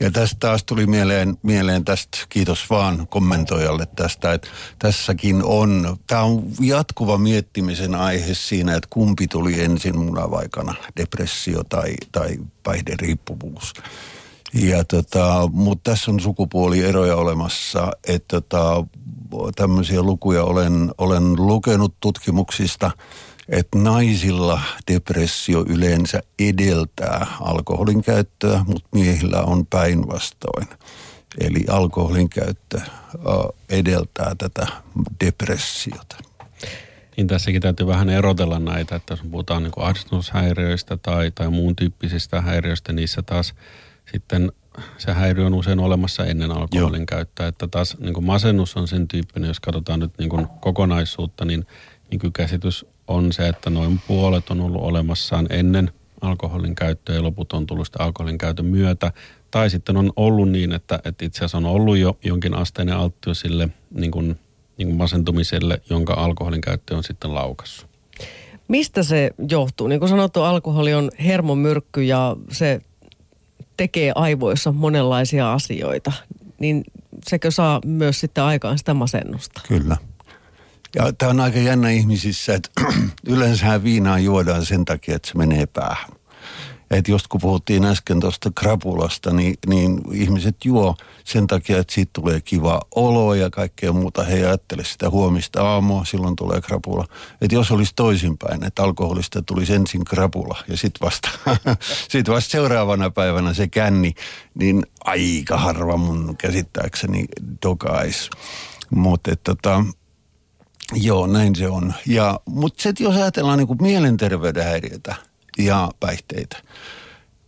Ja tästä taas tuli mieleen, mieleen tästä, kiitos vaan kommentoijalle tästä, että tässäkin on, tämä on jatkuva miettimisen aihe siinä, että kumpi tuli ensin munavaikana, depressio tai, tai päihderiippuvuus. Ja tota, mutta tässä on sukupuolieroja olemassa, että tota, tämmöisiä lukuja olen, olen lukenut tutkimuksista, että naisilla depressio yleensä edeltää alkoholin käyttöä, mutta miehillä on päinvastoin. Eli alkoholin käyttö edeltää tätä depressiota. Niin tässäkin täytyy vähän erotella näitä, että jos puhutaan niin ahdistushäiriöistä tai, tai muun tyyppisistä häiriöistä, niissä taas sitten se häiriö on usein olemassa ennen alkoholin Joo. käyttöä. Että taas niin kuin masennus on sen tyyppinen, jos katsotaan nyt niin kuin kokonaisuutta, niin, niin kyllä käsitys on se, että noin puolet on ollut olemassaan ennen alkoholin käyttöä ja loput on tullut sitä alkoholin käytön myötä. Tai sitten on ollut niin, että, että itse asiassa on ollut jo jonkin asteinen alttius sille niin kuin, niin kuin masentumiselle, jonka alkoholin käyttö on sitten laukassut. Mistä se johtuu? Niin kuin sanottu, alkoholi on hermomyrkky ja se tekee aivoissa monenlaisia asioita. Niin sekö saa myös sitten aikaan sitä masennusta? Kyllä. Ja tämä on aika jännä ihmisissä, että *clears throat* yleensä viinaa juodaan sen takia, että se menee päähän. Että just kun puhuttiin äsken tuosta krapulasta, niin, niin ihmiset juo sen takia, että siitä tulee kiva olo ja kaikkea muuta. He ajattele sitä huomista aamua, silloin tulee krapula. Että jos olisi toisinpäin, että alkoholista tulisi ensin krapula ja sitten vasta, *laughs* sit vasta seuraavana päivänä se känni, niin aika harva mun käsittääkseni dokais. Mutta tota, Joo, näin se on. Mutta jos ajatellaan niin kuin mielenterveyden häiriötä ja päihteitä,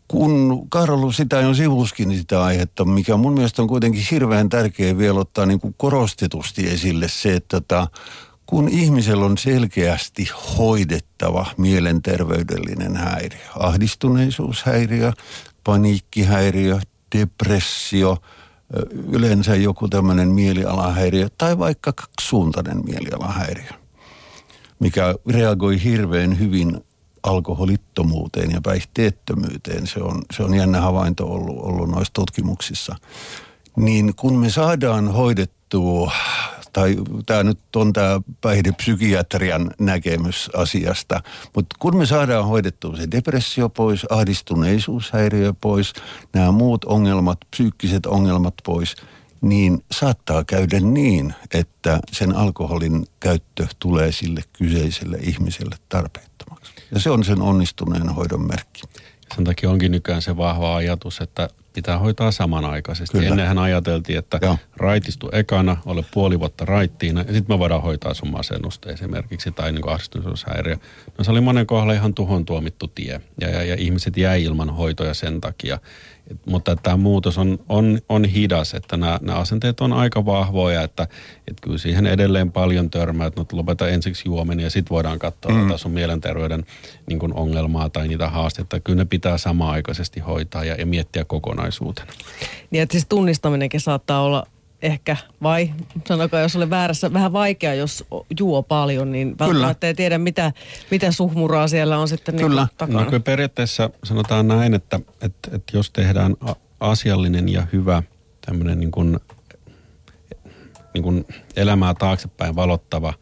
kun Karolu sitä jo sivuskin niin sitä aihetta, mikä mun mielestä on kuitenkin hirveän tärkeä vielä ottaa niin kuin korostetusti esille se, että tota, kun ihmisellä on selkeästi hoidettava mielenterveydellinen häiriö, ahdistuneisuushäiriö, paniikkihäiriö, depressio, yleensä joku tämmöinen mielialahäiriö tai vaikka kaksisuuntainen mielialahäiriö, mikä reagoi hirveän hyvin alkoholittomuuteen ja päihteettömyyteen. Se on, se on jännä havainto ollut, ollut noissa tutkimuksissa. Niin kun me saadaan hoidettua, tai tämä nyt on tämä päihdepsykiatrian näkemys asiasta, mutta kun me saadaan hoidettua se depressio pois, ahdistuneisuushäiriö pois, nämä muut ongelmat, psyykkiset ongelmat pois, niin saattaa käydä niin, että sen alkoholin käyttö tulee sille kyseiselle ihmiselle tarpeettomaksi. Ja se on sen onnistuneen hoidon merkki. Sen takia onkin nykyään se vahva ajatus, että pitää hoitaa samanaikaisesti. Kyllä. Ennenhän ajateltiin, että Joo. raitistu ekana, ole puoli vuotta raittiina ja sitten me voidaan hoitaa sun masennusta esimerkiksi tai niin ahdistuneisuushäiriö. No se oli monen kohdalla ihan tuhon tuomittu tie ja, ja, ja ihmiset jäi ilman hoitoja sen takia. Et, mutta tämä muutos on, on, on hidas, että nämä, nämä asenteet on aika vahvoja, että et kyllä siihen edelleen paljon törmää, että no, lopeta ensiksi juominen ja sitten voidaan katsoa mm. sun mielenterveyden niin kuin ongelmaa tai niitä haastetta. Kyllä ne pitää samaaikaisesti hoitaa ja, ja miettiä kokonaisuutena. Niin että siis tunnistaminenkin saattaa olla ehkä, vai sanokaa, jos olen väärässä, vähän vaikea, jos juo paljon, niin välttämättä ei tiedä, mitä, mitä suhmuraa siellä on sitten niin Kyllä. takana. No kyllä periaatteessa sanotaan näin, että, että, että jos tehdään asiallinen ja hyvä tämmöinen niin kuin, niin kuin elämää taaksepäin valottava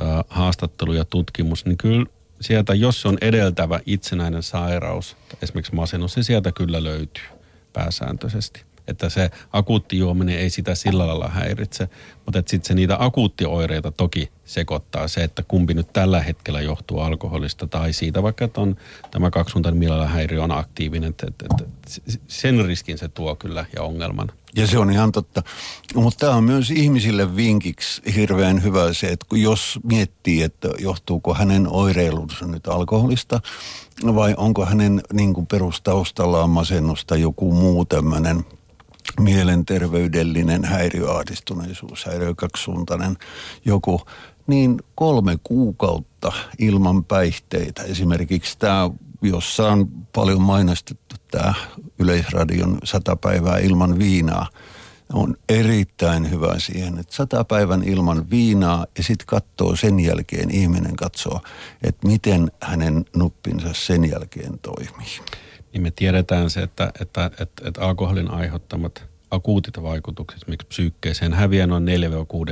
ö, haastattelu ja tutkimus, niin kyllä sieltä, jos se on edeltävä itsenäinen sairaus, esimerkiksi masennus, niin sieltä kyllä löytyy pääsääntöisesti. Että se akuutti juominen ei sitä sillä lailla häiritse, mutta sitten se niitä akuuttioireita toki sekoittaa se, että kumpi nyt tällä hetkellä johtuu alkoholista tai siitä vaikka, että on tämä kaksisuuntainen mielenhäiriö on aktiivinen, että, että, sen riskin se tuo kyllä ja ongelman. Ja se on ihan totta. Mutta tämä on myös ihmisille vinkiksi hirveän hyvä se, että kun jos miettii, että johtuuko hänen oireilunsa nyt alkoholista vai onko hänen niin kuin perustaustallaan masennusta joku muu tämmöinen mielenterveydellinen häiriö, ahdistuneisuus, häiriö, kaksisuuntainen joku, niin kolme kuukautta ilman päihteitä. Esimerkiksi tämä, jossa on paljon mainostettu tämä Yleisradion sata päivää ilman viinaa, on erittäin hyvä siihen, että sata päivän ilman viinaa ja sitten katsoo sen jälkeen, ihminen katsoo, että miten hänen nuppinsa sen jälkeen toimii. Niin me tiedetään se, että, että, että, että alkoholin aiheuttamat akuutit vaikutukset esimerkiksi psyykkeeseen häviää noin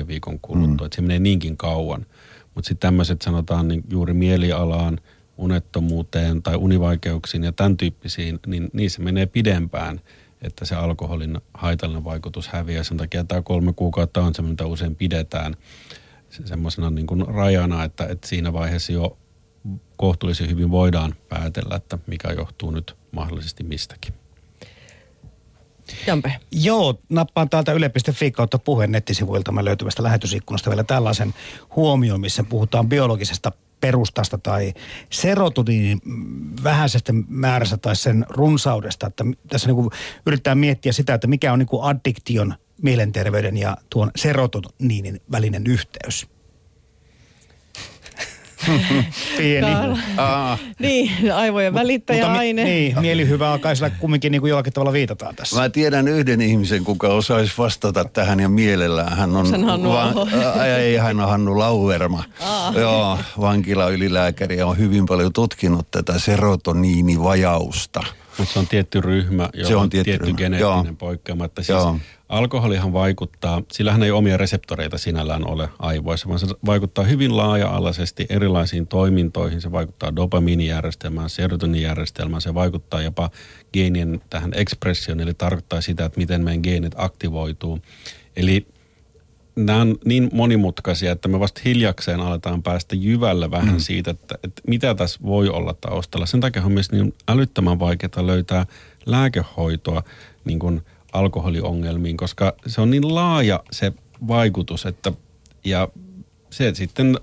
4-6 viikon kuluttua, mm. että se menee niinkin kauan. Mutta sitten tämmöiset sanotaan niin juuri mielialaan, unettomuuteen tai univaikeuksiin ja tämän tyyppisiin, niin niissä menee pidempään, että se alkoholin haitallinen vaikutus häviää. Sen takia tämä kolme kuukautta on semmoinen, mitä usein pidetään se semmoisena niin kuin rajana, että, että siinä vaiheessa jo kohtuullisen hyvin voidaan päätellä, että mikä johtuu nyt mahdollisesti mistäkin. Jampe. Joo, nappaan täältä yle.fi kautta puheen nettisivuilta mä löytyvästä lähetysikkunasta vielä tällaisen huomioon, missä puhutaan biologisesta perustasta tai serotoniinin vähäisestä määrästä tai sen runsaudesta. Että tässä niin kuin yritetään miettiä sitä, että mikä on niin addiktion, mielenterveyden ja tuon serotoniinin välinen yhteys. *laughs* Pieni. Aa, Niin, aivojen välittäjäaine. Mutta mi- niin, mielihyvä alkaa sillä kumminkin niin kuin jollakin tavalla viitataan tässä. Mä tiedän yhden ihmisen, kuka osaisi vastata tähän ja mielellään. Hän on, Sen Hannu ää, ei, hän on Hannu Lauerma. Joo, vankilaylilääkäri ja on hyvin paljon tutkinut tätä serotoniinivajausta. Mutta se on tietty ryhmä, jolla Se on on tietty tietty ryhmä, geneettinen joo. poikkeama. Että siis Joo. Alkoholihan vaikuttaa, sillähän ei omia reseptoreita sinällään ole aivoissa, vaan se vaikuttaa hyvin laaja-alaisesti erilaisiin toimintoihin. Se vaikuttaa dopamiinijärjestelmään, serotoninijärjestelmään, se vaikuttaa jopa geenien tähän ekspressioon, eli tarkoittaa sitä, että miten meidän geenit aktivoituu. Eli nämä on niin monimutkaisia, että me vasta hiljakseen aletaan päästä jyvällä vähän mm. siitä, että, että mitä tässä voi olla taustalla. Sen takia on myös niin älyttömän vaikeaa löytää lääkehoitoa niin kuin alkoholiongelmiin, koska se on niin laaja se vaikutus, että ja se sitten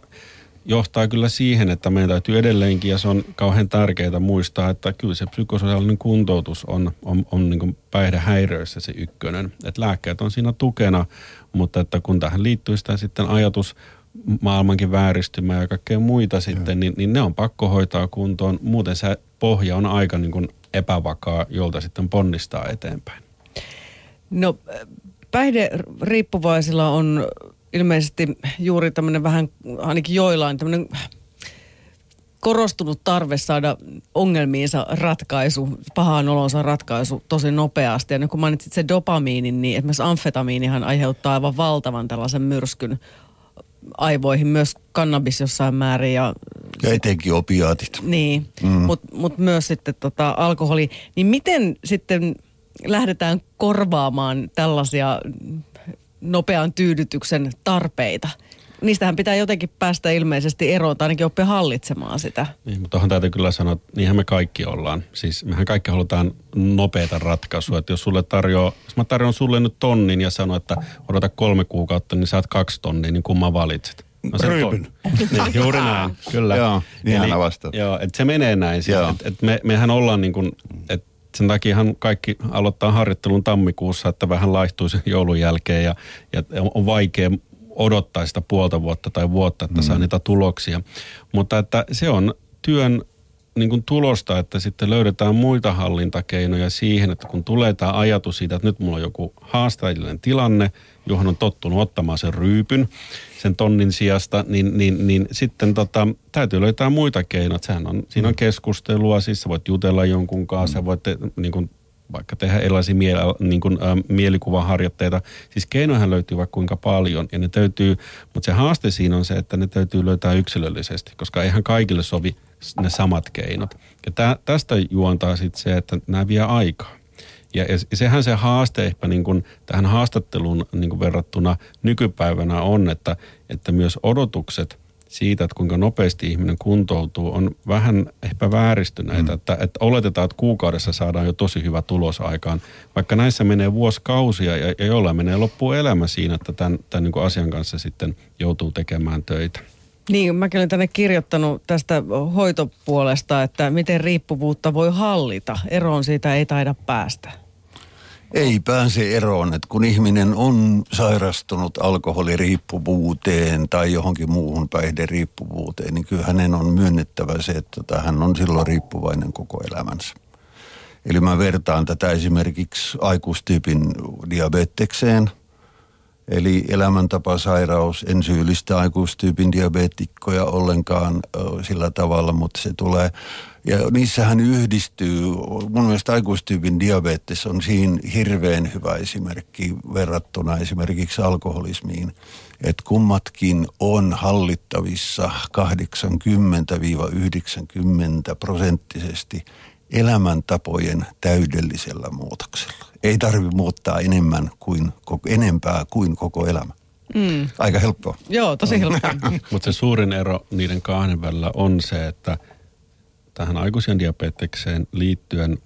johtaa kyllä siihen, että meidän täytyy edelleenkin, ja se on kauhean tärkeää muistaa, että kyllä se psykososiaalinen kuntoutus on, on, on niin kuin päihdehäiriöissä se ykkönen. Että lääkkeet on siinä tukena, mutta että kun tähän liittyy sitä sitten ajatus maailmankin vääristymä ja kaikkea muita sitten, niin, niin ne on pakko hoitaa kuntoon. Muuten se pohja on aika niin kuin epävakaa, jolta sitten ponnistaa eteenpäin. No päihderiippuvaisilla on ilmeisesti juuri tämmöinen vähän, ainakin joillain tämmöinen korostunut tarve saada ongelmiinsa ratkaisu, pahaan olonsa ratkaisu tosi nopeasti. Ja nyt kun mainitsit sen dopamiinin, niin esimerkiksi amfetamiinihan aiheuttaa aivan valtavan tällaisen myrskyn aivoihin, myös kannabis jossain määrin ja Ja etenkin opiaatit. niin, mm. mutta mut myös sitten tota alkoholi. Niin miten sitten lähdetään korvaamaan tällaisia nopean tyydytyksen tarpeita? niistähän pitää jotenkin päästä ilmeisesti eroon tai ainakin oppia hallitsemaan sitä. Niin, mutta tuohon täytyy kyllä sanoa, että niinhän me kaikki ollaan. Siis mehän kaikki halutaan nopeita ratkaisua. Että jos sulle tarjoaa, jos mä tarjoan sulle nyt tonnin ja sanon, että odota kolme kuukautta, niin saat kaksi tonnia, niin kumman valitset? No se Ryypyn. niin, juuri näin, kyllä. Joo, niin Eli- hän vastaa. Joo, että se menee näin. Siis, Joo. et, et me, mehän ollaan niin kuin, että sen takiahan kaikki aloittaa harjoittelun tammikuussa, että vähän laihtuu sen joulun jälkeen ja, ja on vaikea odottaa sitä puolta vuotta tai vuotta, että saa niitä tuloksia. Mutta että se on työn niin kuin tulosta, että sitten löydetään muita hallintakeinoja siihen, että kun tulee tämä ajatus siitä, että nyt mulla on joku haasteellinen tilanne, johon on tottunut ottamaan sen ryypyn sen tonnin sijasta, niin, niin, niin sitten tota, täytyy löytää muita keinoja. Sehän on, siinä on keskustelua, siis sä voit jutella jonkun kanssa, mm. voit te, niin kuin, vaikka tehdä erilaisia miele, niin kuin, ä, mielikuvaharjoitteita. Siis keinojahan löytyy vaikka kuinka paljon ja ne täytyy, mutta se haaste siinä on se, että ne täytyy löytää yksilöllisesti, koska eihän kaikille sovi ne samat keinot. Ja tä, tästä juontaa sitten se, että nämä vie aikaa. Ja, ja sehän se haaste ehkä niin kuin tähän haastatteluun niin kuin verrattuna nykypäivänä on, että, että myös odotukset siitä, että kuinka nopeasti ihminen kuntoutuu, on vähän ehkä vääristyneitä. Mm. Että, että oletetaan, että kuukaudessa saadaan jo tosi hyvä tulos aikaan, vaikka näissä menee vuosikausia ja, ja jollain menee loppuelämä siinä, että tämän, tämän niin kuin asian kanssa sitten joutuu tekemään töitä. Niin, mäkin olen tänne kirjoittanut tästä hoitopuolesta, että miten riippuvuutta voi hallita. Eroon siitä ei taida päästä. Ei pääse eroon, että kun ihminen on sairastunut alkoholiriippuvuuteen tai johonkin muuhun päihderiippuvuuteen, niin kyllä hänen on myönnettävä se, että hän on silloin riippuvainen koko elämänsä. Eli mä vertaan tätä esimerkiksi aikuistyypin diabetekseen, eli elämäntapasairaus. En syyllistä aikuistyypin diabeetikkoja ollenkaan sillä tavalla, mutta se tulee ja niissähän yhdistyy, mun mielestä aikuistyypin diabetes on siinä hirveän hyvä esimerkki verrattuna esimerkiksi alkoholismiin. Että kummatkin on hallittavissa 80-90 prosenttisesti elämäntapojen täydellisellä muutoksella. Ei tarvi muuttaa enemmän kuin, enempää kuin koko elämä. Mm. Aika helppoa. Joo, tosi helppoa. *laughs* Mutta se suurin ero niiden kahden välillä on se, että tähän aikuisen diabetekseen liittyen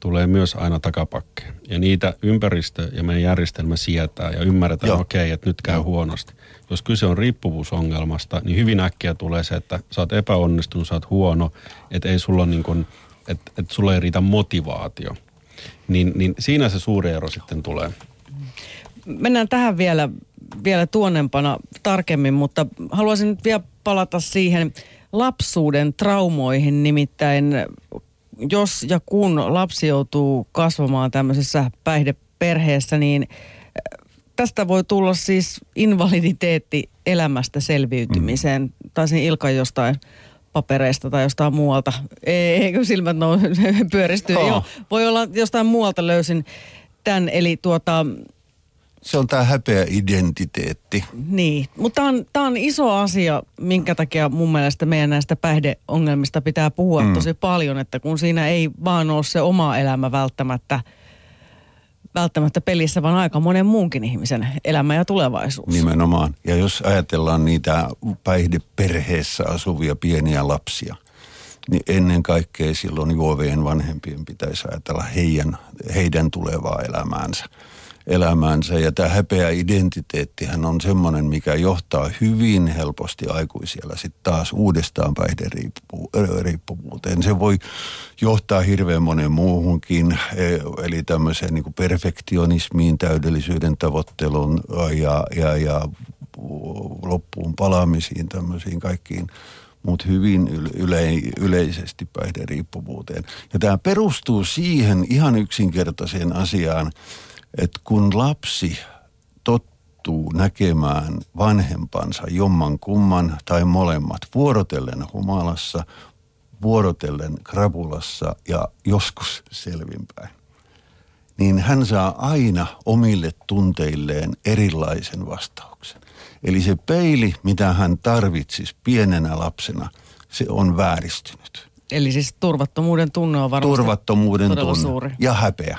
tulee myös aina takapakke. Ja niitä ympäristö ja meidän järjestelmä sietää ja ymmärretään, Joo. okei, okay, että nyt käy Joo. huonosti. Jos kyse on riippuvuusongelmasta, niin hyvin äkkiä tulee se, että sä oot epäonnistunut, sä oot huono, että ei sulla niin kuin, että, että sulla ei riitä motivaatio. Niin, niin siinä se suuri ero sitten tulee. Mennään tähän vielä, vielä tuonnempana tarkemmin, mutta haluaisin nyt vielä palata siihen lapsuuden traumoihin. Nimittäin jos ja kun lapsi joutuu kasvamaan tämmöisessä päihdeperheessä, niin tästä voi tulla siis invaliditeetti elämästä selviytymiseen. Mm. Taisin Ilka jostain papereista tai jostain muualta. Eikö silmät no, *laughs* pyöristyy? Oh. Joo, voi olla jostain muualta löysin tämän. Eli tuota, Se on tämä häpeä identiteetti. niin, mutta tämä on, tää on iso asia, minkä takia mun mielestä meidän näistä päihdeongelmista pitää puhua mm. tosi paljon, että kun siinä ei vaan ole se oma elämä välttämättä, välttämättä pelissä, vaan aika monen muunkin ihmisen elämä ja tulevaisuus. Nimenomaan. Ja jos ajatellaan niitä päihdeperheessä asuvia pieniä lapsia, niin ennen kaikkea silloin juovien vanhempien pitäisi ajatella heidän, heidän tulevaa elämäänsä. Elämäänsä. Ja tämä häpeä identiteettihän on semmoinen, mikä johtaa hyvin helposti aikuisiellä sitten taas uudestaan päihderiippuvuuteen. Se voi johtaa hirveän monen muuhunkin, eh, eli tämmöiseen niin perfektionismiin, täydellisyyden tavoitteluun ja, ja, ja loppuun palaamisiin, tämmöisiin kaikkiin mutta hyvin yle, yleisesti päihderiippuvuuteen. Ja tämä perustuu siihen ihan yksinkertaiseen asiaan, että kun lapsi tottuu näkemään vanhempansa jomman kumman tai molemmat vuorotellen humalassa, vuorotellen krapulassa ja joskus selvinpäin, niin hän saa aina omille tunteilleen erilaisen vastauksen. Eli se peili, mitä hän tarvitsisi pienenä lapsena, se on vääristynyt. Eli siis turvattomuuden tunne on varmasti Turvattomuuden tunne suuri. ja häpeä.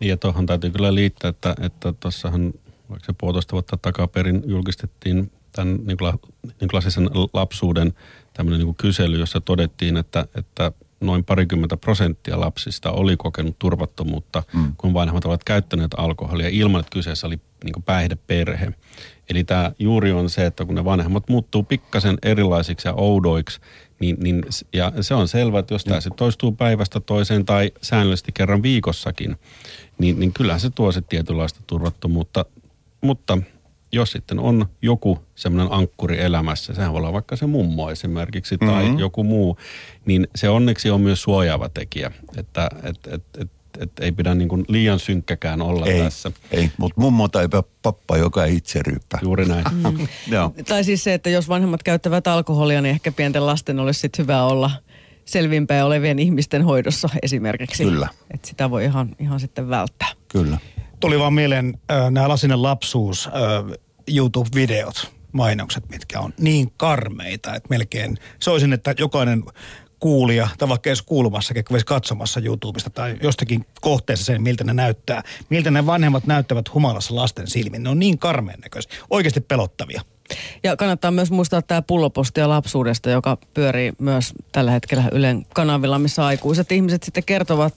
Ja tuohon täytyy kyllä liittää, että että tuossahan vaikka se puolitoista vuotta takaperin julkistettiin tämän niin kuin, niin klassisen lapsuuden tämmöinen niin kuin kysely, jossa todettiin, että, että noin parikymmentä prosenttia lapsista oli kokenut turvattomuutta, mm. kun vanhemmat ovat käyttäneet alkoholia ilman, että kyseessä oli niin päihdeperhe. Eli tämä juuri on se, että kun ne vanhemmat muuttuu pikkasen erilaisiksi ja oudoiksi, niin, niin, ja se on selvä, että jos tämä se toistuu päivästä toiseen tai säännöllisesti kerran viikossakin, niin, niin kyllähän se tuo sitten tietynlaista turvattomuutta. Mutta jos sitten on joku semmoinen ankkuri elämässä, sehän voi olla vaikka se mummo esimerkiksi tai mm-hmm. joku muu, niin se onneksi on myös suojaava tekijä, että et, et, et, et ei pidä niin kuin liian synkkäkään olla ei, tässä. Ei, mutta mummo tai pappa, joka itse ryyppää. Juuri näin. Mm. Tai siis se, että jos vanhemmat käyttävät alkoholia, niin ehkä pienten lasten olisi sitten hyvä olla selvinpäin olevien ihmisten hoidossa esimerkiksi. Kyllä. Että sitä voi ihan, ihan sitten välttää. Kyllä. Tuli vaan mieleen äh, nämä Lasinen lapsuus äh, YouTube-videot, mainokset, mitkä on niin karmeita, että melkein soisin, että jokainen kuulija, tai vaikka edes kuulumassakin, kun katsomassa YouTubesta tai jostakin kohteessa sen, miltä ne näyttää. Miltä ne vanhemmat näyttävät humalassa lasten silmin. Ne on niin karmeen näköisiä, oikeasti pelottavia. Ja kannattaa myös muistaa tämä pullopostia lapsuudesta, joka pyörii myös tällä hetkellä Ylen kanavilla, missä aikuiset ihmiset sitten kertovat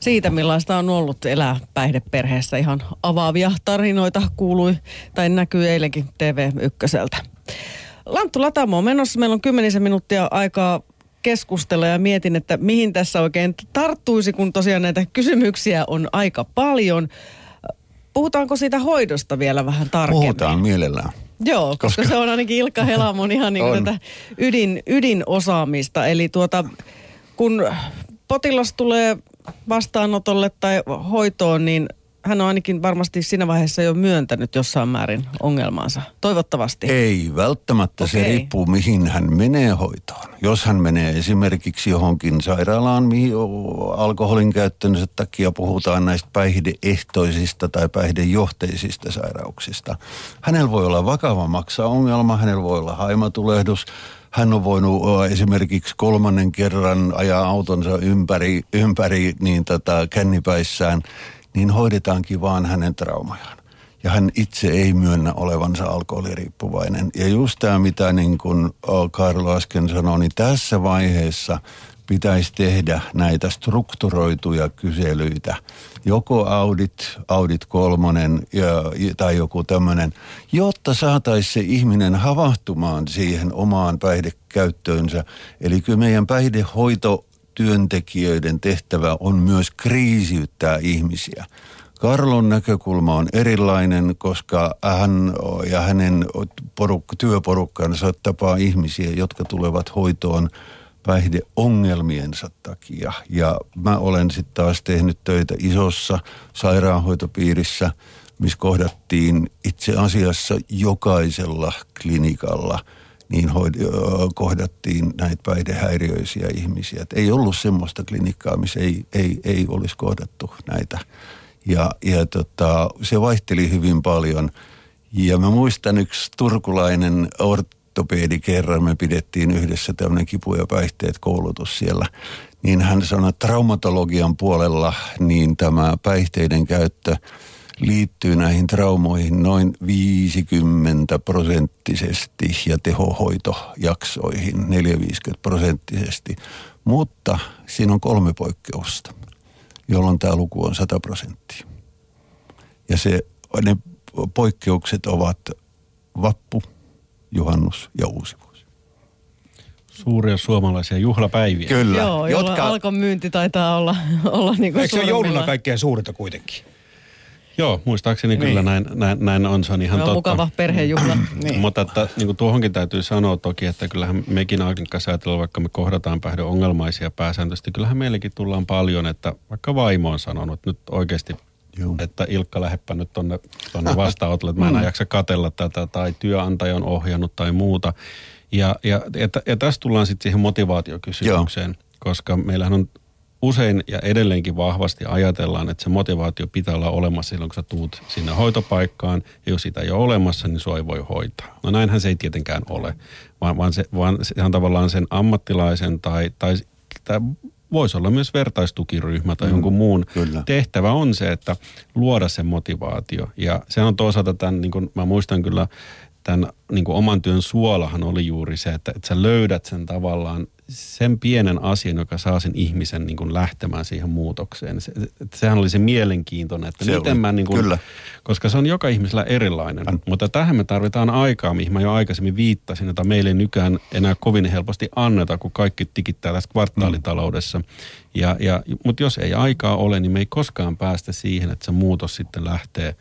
siitä, millaista on ollut elää päihdeperheessä. Ihan avaavia tarinoita kuului tai näkyy eilenkin TV1. Lanttu Latamo on menossa. Meillä on kymmenisen minuuttia aikaa keskustella ja mietin, että mihin tässä oikein tarttuisi, kun tosiaan näitä kysymyksiä on aika paljon. Puhutaanko siitä hoidosta vielä vähän tarkemmin? Puhutaan mielellään. Joo, koska, koska se on ainakin Ilkka Helamon ihan niin kuin tätä ydin, ydinosaamista. Eli tuota, kun potilas tulee vastaanotolle tai hoitoon, niin hän on ainakin varmasti siinä vaiheessa jo myöntänyt jossain määrin ongelmaansa. Toivottavasti. Ei välttämättä. Okay. Se riippuu, mihin hän menee hoitoon. Jos hän menee esimerkiksi johonkin sairaalaan, mihin alkoholin käyttönsä takia puhutaan näistä päihdeehtoisista tai päihdejohteisista sairauksista. Hänellä voi olla vakava maksaongelma, hänellä voi olla haimatulehdus, hän on voinut esimerkiksi kolmannen kerran ajaa autonsa ympäri, ympäri niin tota, kännipäissään niin hoidetaankin vaan hänen traumojaan. Ja hän itse ei myönnä olevansa alkoholiriippuvainen. Ja just tämä, mitä niin kuin Karlo äsken sanoi, niin tässä vaiheessa pitäisi tehdä näitä strukturoituja kyselyitä. Joko audit, audit kolmonen ja, tai joku tämmöinen, jotta saataisiin se ihminen havahtumaan siihen omaan päihdekäyttöönsä. Eli kyllä meidän päihdehoito työntekijöiden tehtävä on myös kriisiyttää ihmisiä. Karlon näkökulma on erilainen, koska hän ja hänen porukka, työporukkansa tapaa ihmisiä, jotka tulevat hoitoon päihdeongelmiensa takia. Ja mä olen sitten taas tehnyt töitä isossa sairaanhoitopiirissä, missä kohdattiin itse asiassa jokaisella klinikalla – niin hoid- kohdattiin näitä päihdehäiriöisiä ihmisiä. Et ei ollut semmoista klinikkaa, missä ei, ei, ei olisi kohdattu näitä. Ja, ja tota, se vaihteli hyvin paljon. Ja mä muistan yksi turkulainen ortopedi kerran, me pidettiin yhdessä tämmöinen kipu- ja päihteet koulutus siellä. Niin hän sanoi, että traumatologian puolella niin tämä päihteiden käyttö – liittyy näihin traumoihin noin 50 prosenttisesti ja tehohoitojaksoihin 4-50 prosenttisesti. Mutta siinä on kolme poikkeusta, jolloin tämä luku on 100 prosenttia. Ja se, ne poikkeukset ovat vappu, juhannus ja uusi vuosi. Suuria suomalaisia juhlapäiviä. Kyllä. Joo, jotka... alkon myynti taitaa olla, olla niin kuin Eikö se ole jouluna kaikkein suurinta kuitenkin? Joo, muistaakseni niin. kyllä näin, näin, näin on, se on ihan on totta. mukava perhejuhla. *clears throat* niin. Mutta että, niin kuin tuohonkin täytyy sanoa toki, että kyllähän mekin kanssa ajatellaan, vaikka me kohdataan päihdeongelmaisia pääsääntöisesti, kyllähän meillekin tullaan paljon, että vaikka vaimo on sanonut että nyt oikeasti Joo. että Ilkka läheppä nyt tonne, tonne vastaanotolle, että mä en mm. jaksa katella tätä, tai työnantaja on ohjannut tai muuta. Ja, ja, ja, ja tässä tullaan sitten siihen motivaatiokysymykseen, Joo. koska meillähän on usein ja edelleenkin vahvasti ajatellaan, että se motivaatio pitää olla olemassa silloin, kun sä tuut sinne hoitopaikkaan. Ja jos sitä ei ole olemassa, niin sua ei voi hoitaa. No näinhän se ei tietenkään ole, vaan, vaan, se, vaan se on tavallaan sen ammattilaisen tai, tai, tai voisi olla myös vertaistukiryhmä tai mm, jonkun muun kyllä. tehtävä on se, että luoda se motivaatio. Ja se on toisaalta tämän, niin kuin mä muistan kyllä tämän niin kuin oman työn suolahan oli juuri se, että, että sä löydät sen tavallaan sen pienen asian, joka saa sen ihmisen niin kuin lähtemään siihen muutokseen. Se, että sehän oli se mielenkiintoinen, että Se miten oli, mä niin kuin, kyllä. koska se on joka ihmisellä erilainen. On. Mutta tähän me tarvitaan aikaa, mihin mä jo aikaisemmin viittasin, jota meille ei nykyään enää kovin helposti anneta, kun kaikki tikittää tässä kvartaalitaloudessa. Ja, ja, mutta jos ei aikaa ole, niin me ei koskaan päästä siihen, että se muutos sitten lähtee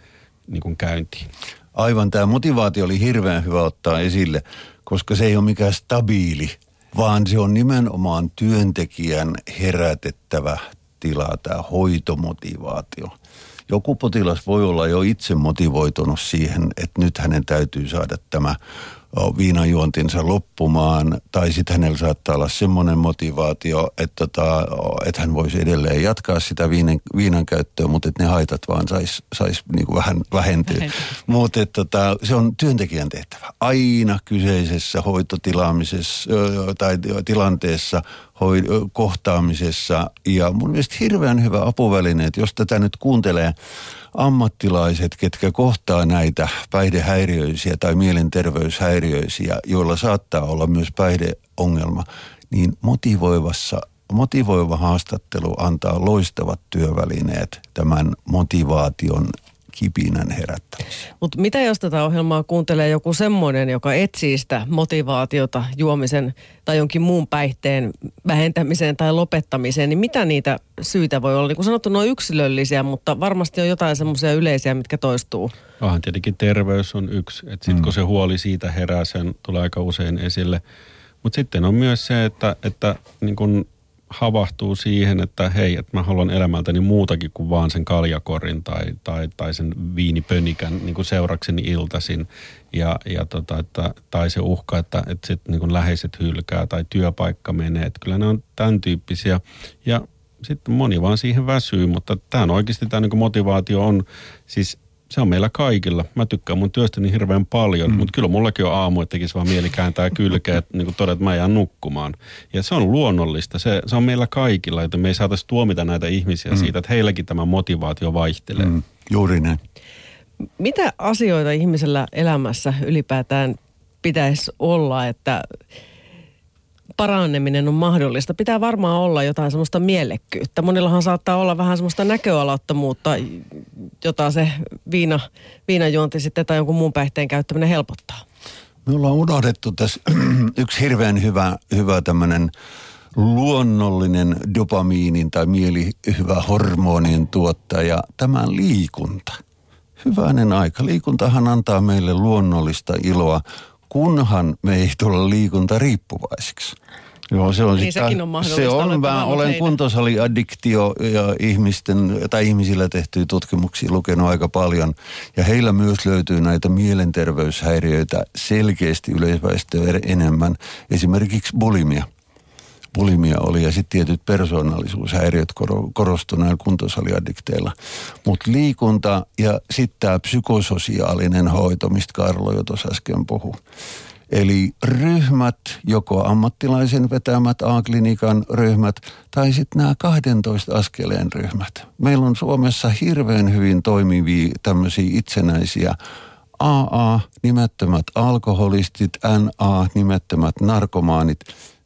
niin kuin käyntiin. Aivan, tämä motivaatio oli hirveän hyvä ottaa esille, koska se ei ole mikään stabiili, vaan se on nimenomaan työntekijän herätettävä tila, tämä hoitomotivaatio. Joku potilas voi olla jo itse motivoitunut siihen, että nyt hänen täytyy saada tämä viinajuontinsa loppumaan, tai sitten hänellä saattaa olla semmoinen motivaatio, että, tota, että hän voisi edelleen jatkaa sitä viinan, viinan käyttöä, mutta että ne haitat vaan saisi sais niinku vähän vähentyä. Mutta tota, se on työntekijän tehtävä. Aina kyseisessä hoitotilaamisessa tai tilanteessa, hoi, kohtaamisessa. Ja mun mielestä hirveän hyvä apuväline, että jos tätä nyt kuuntelee ammattilaiset, ketkä kohtaa näitä päihdehäiriöisiä tai mielenterveyshäiriöisiä, joilla saattaa olla myös päihdeongelma, niin motivoivassa Motivoiva haastattelu antaa loistavat työvälineet tämän motivaation kipinän herättämiseen. Mutta mitä jos tätä ohjelmaa kuuntelee joku semmoinen, joka etsii sitä motivaatiota juomisen tai jonkin muun päihteen vähentämiseen tai lopettamiseen, niin mitä niitä syitä voi olla? Niin kuin sanottu, ne on yksilöllisiä, mutta varmasti on jotain semmoisia yleisiä, mitkä toistuu. Onhan tietenkin terveys on yksi. Että sitten mm. kun se huoli siitä herää, sen tulee aika usein esille. Mutta sitten on myös se, että, että niin kun havahtuu siihen, että hei, että mä haluan elämältäni muutakin kuin vaan sen kaljakorin tai, tai, tai sen viinipönikän niin kuin seurakseni iltasin. Ja, ja tota, että, tai se uhka, että, että sit niin läheiset hylkää tai työpaikka menee. Että kyllä ne on tämän tyyppisiä. Ja sitten moni vaan siihen väsyy, mutta tämä on oikeasti tämä niin motivaatio on, siis se on meillä kaikilla. Mä tykkään mun työstäni hirveän paljon, mm. mutta kyllä mullakin on aamu, että tekisi vaan mieli kääntää kylkeä, että *laughs* niin todeta, että mä jään nukkumaan. Ja se on luonnollista, se, se on meillä kaikilla, että me ei saataisi tuomita näitä ihmisiä mm. siitä, että heilläkin tämä motivaatio vaihtelee. Mm. Juuri näin. Mitä asioita ihmisellä elämässä ylipäätään pitäisi olla, että paraneminen on mahdollista. Pitää varmaan olla jotain semmoista mielekkyyttä. Monillahan saattaa olla vähän semmoista näköalattomuutta, jota se viina, viinajuonti sitten tai jonkun muun päihteen käyttäminen helpottaa. Me ollaan unohdettu tässä *clears throat* yksi hirveän hyvä, hyvä tämmöinen luonnollinen dopamiinin tai mielihyvä hormonien tuottaja, tämä liikunta. Hyvänen aika. Liikuntahan antaa meille luonnollista iloa, kunhan me ei tulla liikunta riippuvaisiksi. Joo, se on, Niin sit- sekin on mahdollista, Se on, mä olen heitä. kuntosaliaddiktio ja ihmisten, tai ihmisillä tehtyjä tutkimuksia lukenut aika paljon. Ja heillä myös löytyy näitä mielenterveyshäiriöitä selkeästi yleisväestöä enemmän. Esimerkiksi bulimia. Bulimia oli ja sitten tietyt persoonallisuushäiriöt koro- korostui näillä kuntosaliaddikteilla. Mutta liikunta ja sitten tämä psykososiaalinen hoito, mistä Karlo jo tuossa äsken puhui. Eli ryhmät, joko ammattilaisen vetämät A-klinikan ryhmät tai sitten nämä 12 askeleen ryhmät. Meillä on Suomessa hirveän hyvin toimivia tämmöisiä itsenäisiä AA, nimettömät alkoholistit, NA, nimettömät narkomaanit,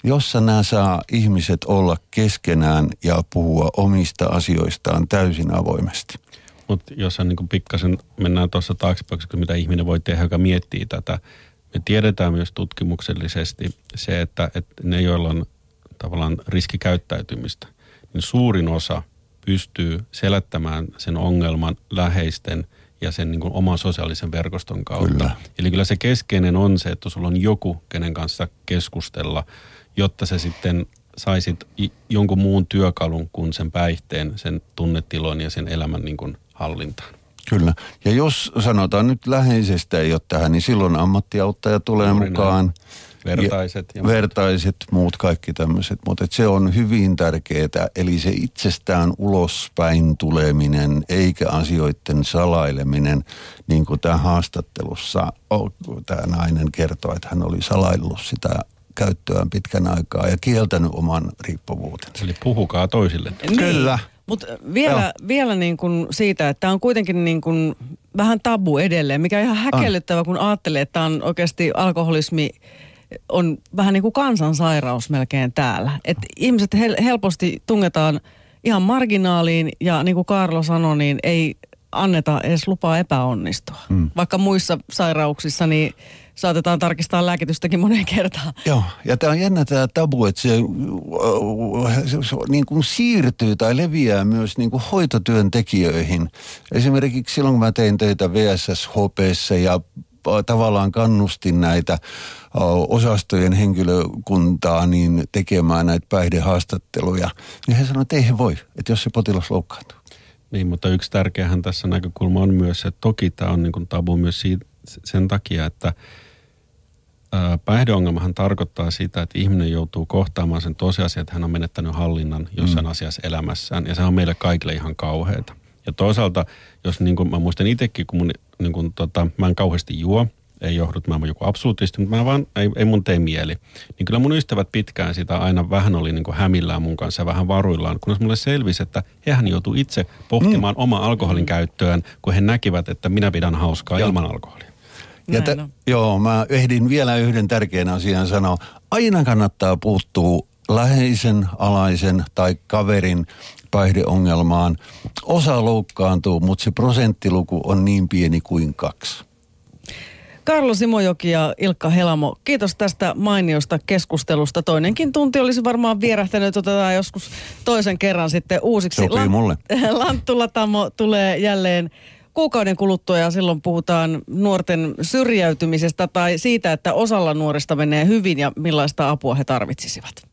jossa nämä saa ihmiset olla keskenään ja puhua omista asioistaan täysin avoimesti. Mutta jos niin pikkasen mennään tuossa taaksepäin, mitä ihminen voi tehdä, joka miettii tätä. Me tiedetään myös tutkimuksellisesti se, että, että ne, joilla on tavallaan riskikäyttäytymistä, niin suurin osa pystyy selättämään sen ongelman läheisten ja sen niin kuin oman sosiaalisen verkoston kautta. Kyllä. Eli kyllä se keskeinen on se, että sulla on joku, kenen kanssa keskustella, jotta sä sitten saisit jonkun muun työkalun kuin sen päihteen, sen tunnetilon ja sen elämän niin kuin hallintaan. Kyllä. Ja jos sanotaan nyt läheisestä ei ole tähän, niin silloin ammattiauttaja tulee Juuri näin. mukaan. Vertaiset ja ja muut. vertaiset, muut kaikki tämmöiset. Mutta se on hyvin tärkeää. Eli se itsestään ulospäin tuleminen, eikä asioiden salaileminen. Niin kuin tämä haastattelussa tämä nainen kertoi, että hän oli salaillut sitä käyttöään pitkän aikaa ja kieltänyt oman riippuvuutensa. Eli puhukaa toisille. Kyllä. Mutta vielä, vielä niin kuin siitä, että tämä on kuitenkin niin kuin vähän tabu edelleen, mikä on ihan häkellyttävä, kun ajattelee, että tämä on oikeasti alkoholismi on vähän niin kuin kansansairaus melkein täällä. Et ihmiset hel- helposti tungetaan ihan marginaaliin ja niin kuin Karlo sanoi, niin ei anneta edes lupaa epäonnistua. Mm. Vaikka muissa sairauksissa niin saatetaan tarkistaa lääkitystäkin moneen kertaan. Joo, ja tämä on jännä tämä tabu, että se, se, se niin kuin siirtyy tai leviää myös niin kuin hoitotyöntekijöihin. Esimerkiksi silloin, kun mä tein töitä VSSHPssä ja tavallaan kannustin näitä osastojen henkilökuntaa niin tekemään näitä päihdehaastatteluja, niin he sanoivat, että ei he voi, että jos se potilas loukkaantuu. Niin, mutta yksi tärkeähän tässä näkökulma on myös, että toki tämä on niin kuin tabu myös siitä, sen takia, että päihdeongelmahan tarkoittaa sitä, että ihminen joutuu kohtaamaan sen tosiasian, että hän on menettänyt hallinnan jossain mm. asiassa elämässään. Ja se on meille kaikille ihan kauheata. Ja toisaalta, jos niin kuin mä muistan itsekin, kun mun, niin kuin, tota, mä en kauheasti juo, ei johdut, mä oon joku absoluutisti, mutta mä vaan, ei, ei mun tee mieli. Niin kyllä mun ystävät pitkään sitä aina vähän oli niin kuin hämillään mun kanssa ja vähän varuillaan, kunnes mulle selvisi, että hehän joutuu itse pohtimaan mm. oma alkoholin käyttöön, kun he näkivät, että minä pidän hauskaa Joo. ilman alkoholia. Ja t- joo, mä ehdin vielä yhden tärkeän asian sanoa. Aina kannattaa puuttua läheisen, alaisen tai kaverin päihdeongelmaan. Osa loukkaantuu, mutta se prosenttiluku on niin pieni kuin kaksi. Karlo Simojoki ja Ilkka Helamo, kiitos tästä mainiosta keskustelusta. Toinenkin tunti olisi varmaan vierähtänyt, otetaan joskus toisen kerran sitten uusiksi. Sopii mulle. *laughs* Lanttula Tamo tulee jälleen kuukauden kuluttua ja silloin puhutaan nuorten syrjäytymisestä tai siitä, että osalla nuorista menee hyvin ja millaista apua he tarvitsisivat.